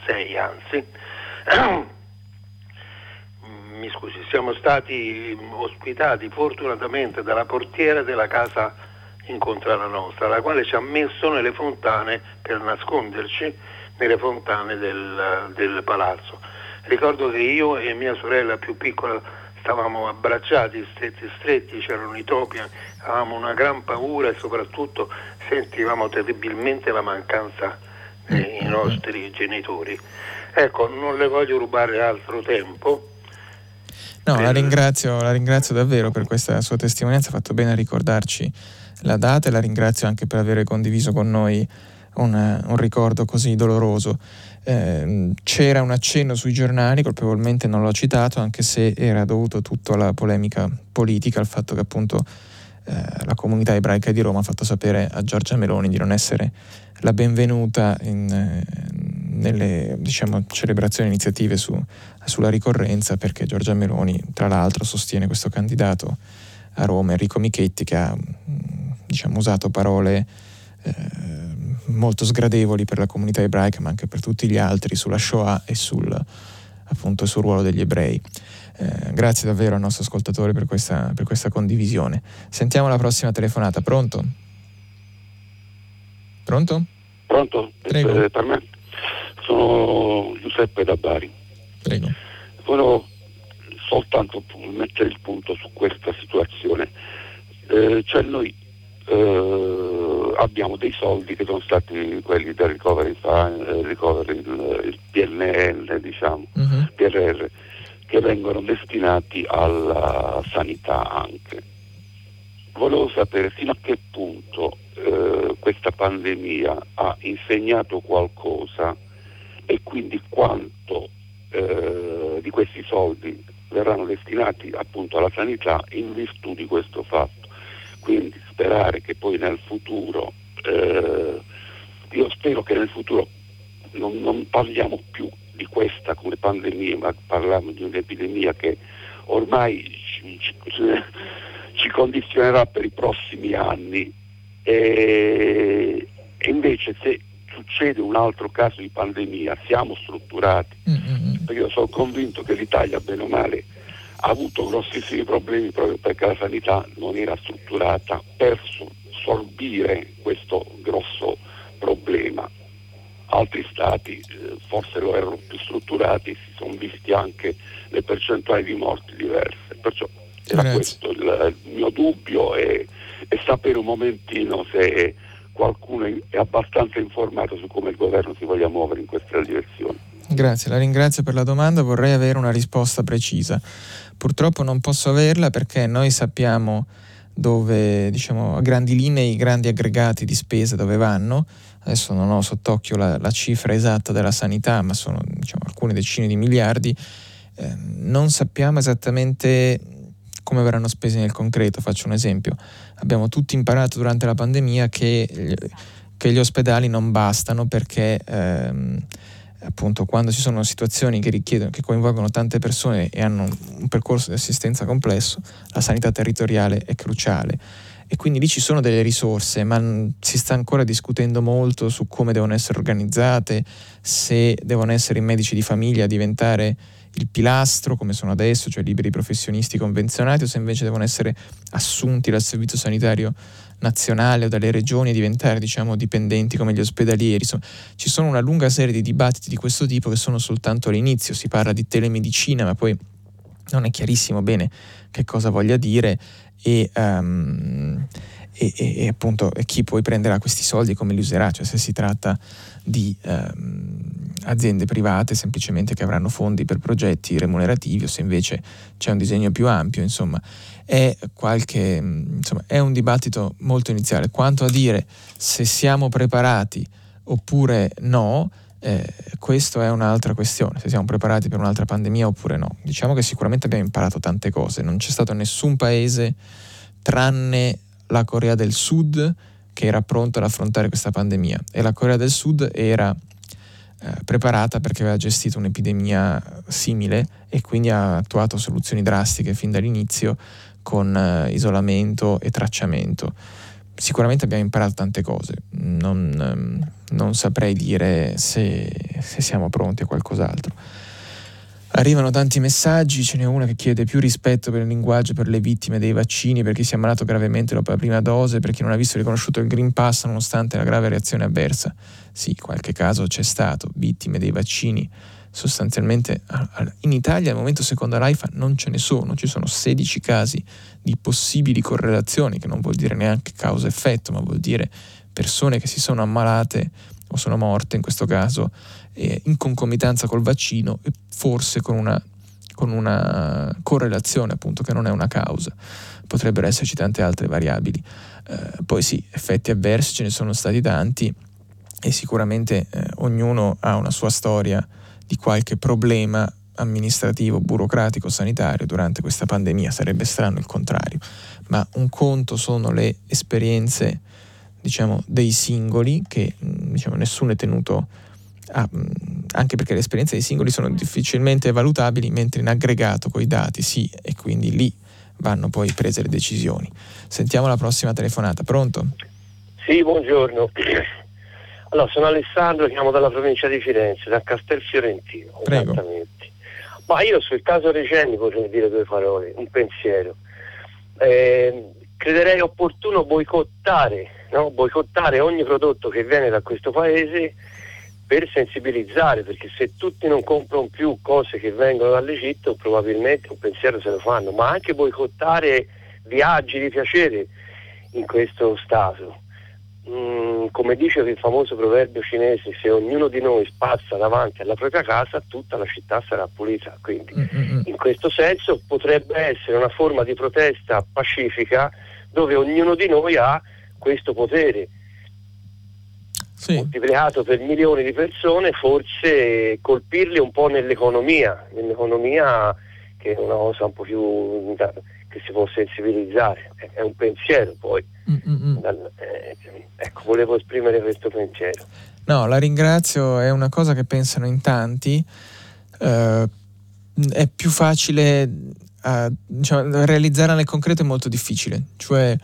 [SPEAKER 8] 6 anzi, mi scusi, siamo stati ospitati fortunatamente dalla portiera della casa incontra la nostra, la quale ci ha messo nelle fontane per nasconderci nelle fontane del, del palazzo. Ricordo che io e mia sorella più piccola stavamo abbracciati, stretti stretti, c'erano i topi, avevamo una gran paura e soprattutto sentivamo terribilmente la mancanza dei mm. nostri genitori. Ecco, non le voglio rubare altro tempo.
[SPEAKER 2] No, la, ringrazio, la ringrazio davvero per questa sua testimonianza, ha fatto bene a ricordarci la data e la ringrazio anche per aver condiviso con noi un, un ricordo così doloroso. Eh, c'era un accenno sui giornali, colpevolmente non l'ho citato, anche se era dovuto tutto alla polemica politica, al fatto che appunto eh, la comunità ebraica di Roma ha fatto sapere a Giorgia Meloni di non essere la benvenuta in, eh, nelle diciamo, celebrazioni iniziative su, sulla ricorrenza, perché Giorgia Meloni, tra l'altro, sostiene questo candidato a Roma, Enrico Michetti, che ha diciamo, usato parole eh, molto sgradevoli per la comunità ebraica, ma anche per tutti gli altri, sulla Shoah e sul, appunto, sul ruolo degli ebrei. Eh, grazie davvero al nostro ascoltatore per questa, per questa condivisione. Sentiamo la prossima telefonata. Pronto? Pronto?
[SPEAKER 4] Pronto?
[SPEAKER 2] Prego.
[SPEAKER 4] Eh, per me sono Giuseppe da Bari.
[SPEAKER 2] Prego.
[SPEAKER 4] Volevo soltanto mettere il punto su questa situazione. Eh, cioè noi eh, abbiamo dei soldi che sono stati quelli del recovery, fund, recovery il, il, PNL, diciamo, uh-huh. PRR, che vengono destinati alla sanità anche. Volevo sapere fino a che punto eh, questa pandemia ha insegnato qualcosa e quindi quanto eh, di questi soldi verranno destinati appunto alla sanità in virtù di questo fatto. Quindi sperare che poi nel futuro, eh, io spero che nel futuro non, non, parliamo più di questa come pandemia, ma parliamo di un'epidemia che ormai ci, ci, ci condizionerà per i prossimi anni e, e invece se succede un altro caso di pandemia siamo strutturati, mm-hmm. perché io sono convinto che l'Italia, bene o male, ha avuto grossissimi problemi proprio perché la sanità non era strutturata per sorbire questo grosso problema. Altri stati eh, forse lo erano più strutturati, si sono visti anche le percentuali di morti diverse. Perciò era Grazie. questo il, il, mio dubbio e, e sapere un momentino se qualcuno è abbastanza informato su come il governo si voglia muovere in questa direzione.
[SPEAKER 2] Grazie, la ringrazio per la domanda, vorrei avere una risposta precisa. Purtroppo non posso averla perché noi sappiamo dove, diciamo, a grandi linee i grandi aggregati di spesa dove vanno. Adesso non ho sott'occhio la, la cifra esatta della sanità, ma sono diciamo, alcune decine di miliardi. Eh, non sappiamo esattamente come verranno spesi nel concreto. Faccio un esempio. Abbiamo tutti imparato durante la pandemia che, che gli ospedali non bastano perché ehm, appunto quando ci sono situazioni che richiedono, che coinvolgono tante persone e hanno un percorso di assistenza complesso, la sanità territoriale è cruciale. E quindi lì ci sono delle risorse, ma si sta ancora discutendo molto su come devono essere organizzate, se devono essere i medici di famiglia a diventare il pilastro come sono adesso, cioè liberi professionisti convenzionati, o se invece devono essere assunti dal servizio sanitario nazionale o dalle regioni e diventare diciamo, dipendenti come gli ospedalieri. Insomma, ci sono una lunga serie di dibattiti di questo tipo che sono soltanto all'inizio, si parla di telemedicina, ma poi non è chiarissimo bene che cosa voglia dire e, um, e, e, e appunto chi poi prenderà questi soldi come li userà, cioè se si tratta di um, aziende private semplicemente che avranno fondi per progetti remunerativi o se invece c'è un disegno più ampio, insomma è, qualche, insomma, è un dibattito molto iniziale. Quanto a dire se siamo preparati oppure no, eh, questa è un'altra questione, se siamo preparati per un'altra pandemia oppure no. Diciamo che sicuramente abbiamo imparato tante cose, non c'è stato nessun paese tranne la Corea del Sud che era pronto ad affrontare questa pandemia e la Corea del Sud era eh, preparata perché aveva gestito un'epidemia simile e quindi ha attuato soluzioni drastiche fin dall'inizio con eh, isolamento e tracciamento. Sicuramente abbiamo imparato tante cose, non, ehm, non saprei dire se, se siamo pronti a qualcos'altro. Arrivano tanti messaggi, ce n'è uno che chiede più rispetto per il linguaggio per le vittime dei vaccini, per chi si è ammalato gravemente dopo la prima dose, per chi non ha visto riconosciuto il Green Pass nonostante la grave reazione avversa. Sì, qualche caso c'è stato, vittime dei vaccini sostanzialmente in Italia al momento secondo l'AIFA non ce ne sono, ci sono 16 casi di possibili correlazioni, che non vuol dire neanche causa-effetto, ma vuol dire persone che si sono ammalate o sono morte in questo caso eh, in concomitanza col vaccino e forse con una, con una, correlazione appunto che non è una causa. Potrebbero esserci tante altre variabili. Eh, poi sì, effetti avversi ce ne sono stati tanti e sicuramente eh, ognuno ha una sua storia di qualche problema amministrativo, burocratico, sanitario durante questa pandemia, sarebbe strano il contrario, ma un conto sono le esperienze diciamo, dei singoli che diciamo, nessuno è tenuto a, anche perché le esperienze dei singoli sono difficilmente valutabili, mentre in aggregato con i dati sì, e quindi lì vanno poi prese le decisioni. Sentiamo la prossima telefonata, pronto?
[SPEAKER 9] Sì, buongiorno. Allora, sono Alessandro, chiamo dalla provincia di Firenze, da Castelfiorentino.
[SPEAKER 2] Prego.
[SPEAKER 9] Esattamente. Ma io sul caso Regeni potrei dire due parole, un pensiero. Eh, crederei opportuno boicottare, no? boicottare ogni prodotto che viene da questo paese per sensibilizzare, perché se tutti non comprano più cose che vengono dall'Egitto, probabilmente un pensiero se lo fanno, ma anche boicottare viaggi di piacere in questo Stato Mm, come dice il famoso proverbio cinese, se ognuno di noi spazza davanti alla propria casa, tutta la città sarà pulita. Quindi, mm-hmm. in questo senso, potrebbe essere una forma di protesta pacifica dove ognuno di noi ha questo potere. Sì. moltiplicato per milioni di persone, forse colpirli un po' nell'economia, nell'economia che è una cosa un po' più che si può sensibilizzare, è un pensiero poi. Dal, eh, ecco, volevo esprimere questo pensiero.
[SPEAKER 2] No, la ringrazio, è una cosa che pensano in tanti, eh, è più facile, eh, diciamo, realizzarla nel concreto è molto difficile, cioè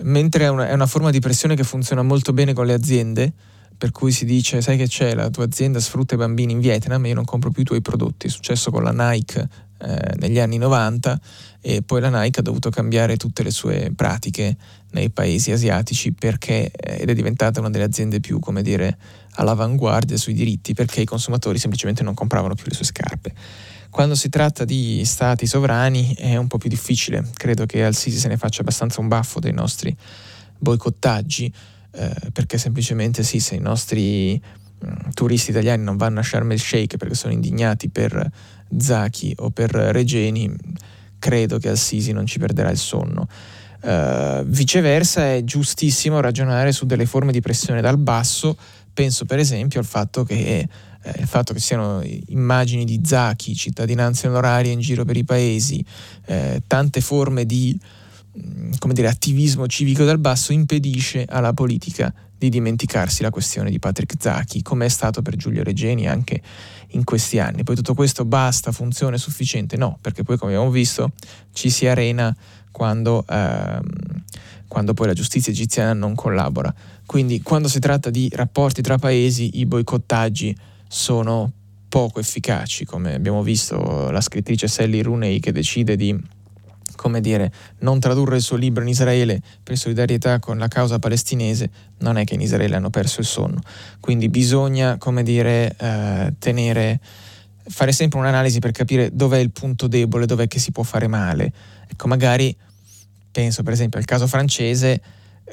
[SPEAKER 2] mentre è una, è una forma di pressione che funziona molto bene con le aziende, per cui si dice sai che c'è? La tua azienda sfrutta i bambini in Vietnam e io non compro più i tuoi prodotti. È successo con la Nike eh, negli anni 90 e poi la Nike ha dovuto cambiare tutte le sue pratiche nei paesi asiatici perché eh, ed è diventata una delle aziende più come dire all'avanguardia sui diritti perché i consumatori semplicemente non compravano più le sue scarpe. Quando si tratta di stati sovrani è un po' più difficile. Credo che Al-Sisi se ne faccia abbastanza un baffo dei nostri boicottaggi eh, perché semplicemente sì se i nostri mh, turisti italiani non vanno a Sharm el Sheikh perché sono indignati per Zaki o per Regeni, credo che Al-Sisi non ci perderà il sonno. Uh, viceversa è giustissimo ragionare su delle forme di pressione dal basso, penso per esempio al fatto che, eh, il fatto che siano immagini di Zaki, cittadinanza onoraria in giro per i paesi, eh, tante forme di mm, dire, attivismo civico dal basso impedisce alla politica di dimenticarsi la questione di Patrick Zaki, come è stato per Giulio Regeni anche in questi anni. Poi tutto questo basta, funziona, è sufficiente? No, perché poi come abbiamo visto ci si arena quando, ehm, quando poi la giustizia egiziana non collabora. Quindi quando si tratta di rapporti tra paesi i boicottaggi sono poco efficaci, come abbiamo visto la scrittrice Sally Rooney che decide di come dire, non tradurre il suo libro in Israele per solidarietà con la causa palestinese, non è che in Israele hanno perso il sonno. Quindi bisogna, come dire, eh, tenere, fare sempre un'analisi per capire dov'è il punto debole, dov'è che si può fare male. Ecco, magari penso per esempio al caso francese,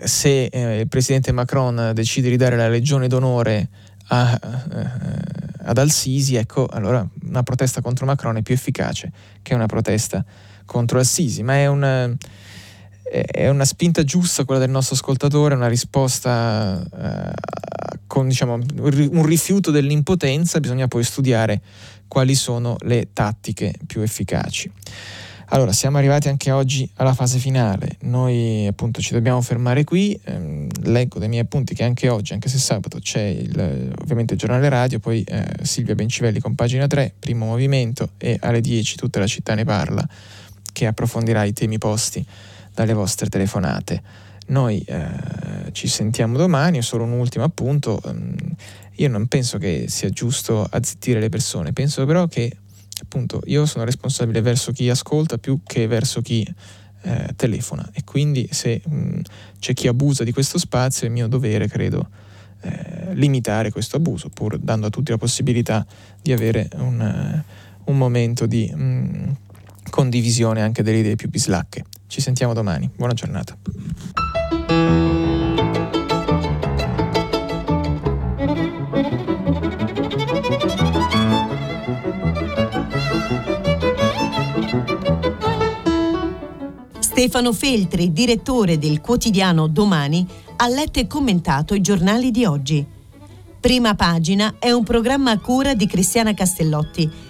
[SPEAKER 2] se eh, il presidente Macron decide di dare la legione d'onore a, eh, ad Al-Sisi, ecco, allora una protesta contro Macron è più efficace che una protesta contro Assisi, ma è una, è una spinta giusta quella del nostro ascoltatore, una risposta eh, con diciamo, un rifiuto dell'impotenza, bisogna poi studiare quali sono le tattiche più efficaci. Allora, siamo arrivati anche oggi alla fase finale, noi appunto ci dobbiamo fermare qui, ehm, leggo dai miei appunti che anche oggi, anche se sabato, c'è il, ovviamente il giornale radio, poi eh, Silvia Bencivelli con pagina 3, primo movimento e alle 10 tutta la città ne parla che approfondirà i temi posti dalle vostre telefonate. Noi eh, ci sentiamo domani, solo un ultimo appunto. Ehm, io non penso che sia giusto azzittire le persone, penso però che appunto io sono responsabile verso chi ascolta più che verso chi eh, telefona e quindi se mh, mm, c'è chi abusa di questo spazio è mio dovere, credo, eh, limitare questo abuso, pur dando a tutti la possibilità di avere un, uh, un momento di... Mh, mm, condivisione anche delle idee più bislacche. Ci sentiamo domani, buona giornata.
[SPEAKER 1] Stefano Feltri, direttore del quotidiano Domani, ha letto e commentato i giornali di oggi. Prima pagina è un programma a cura di Cristiana Castellotti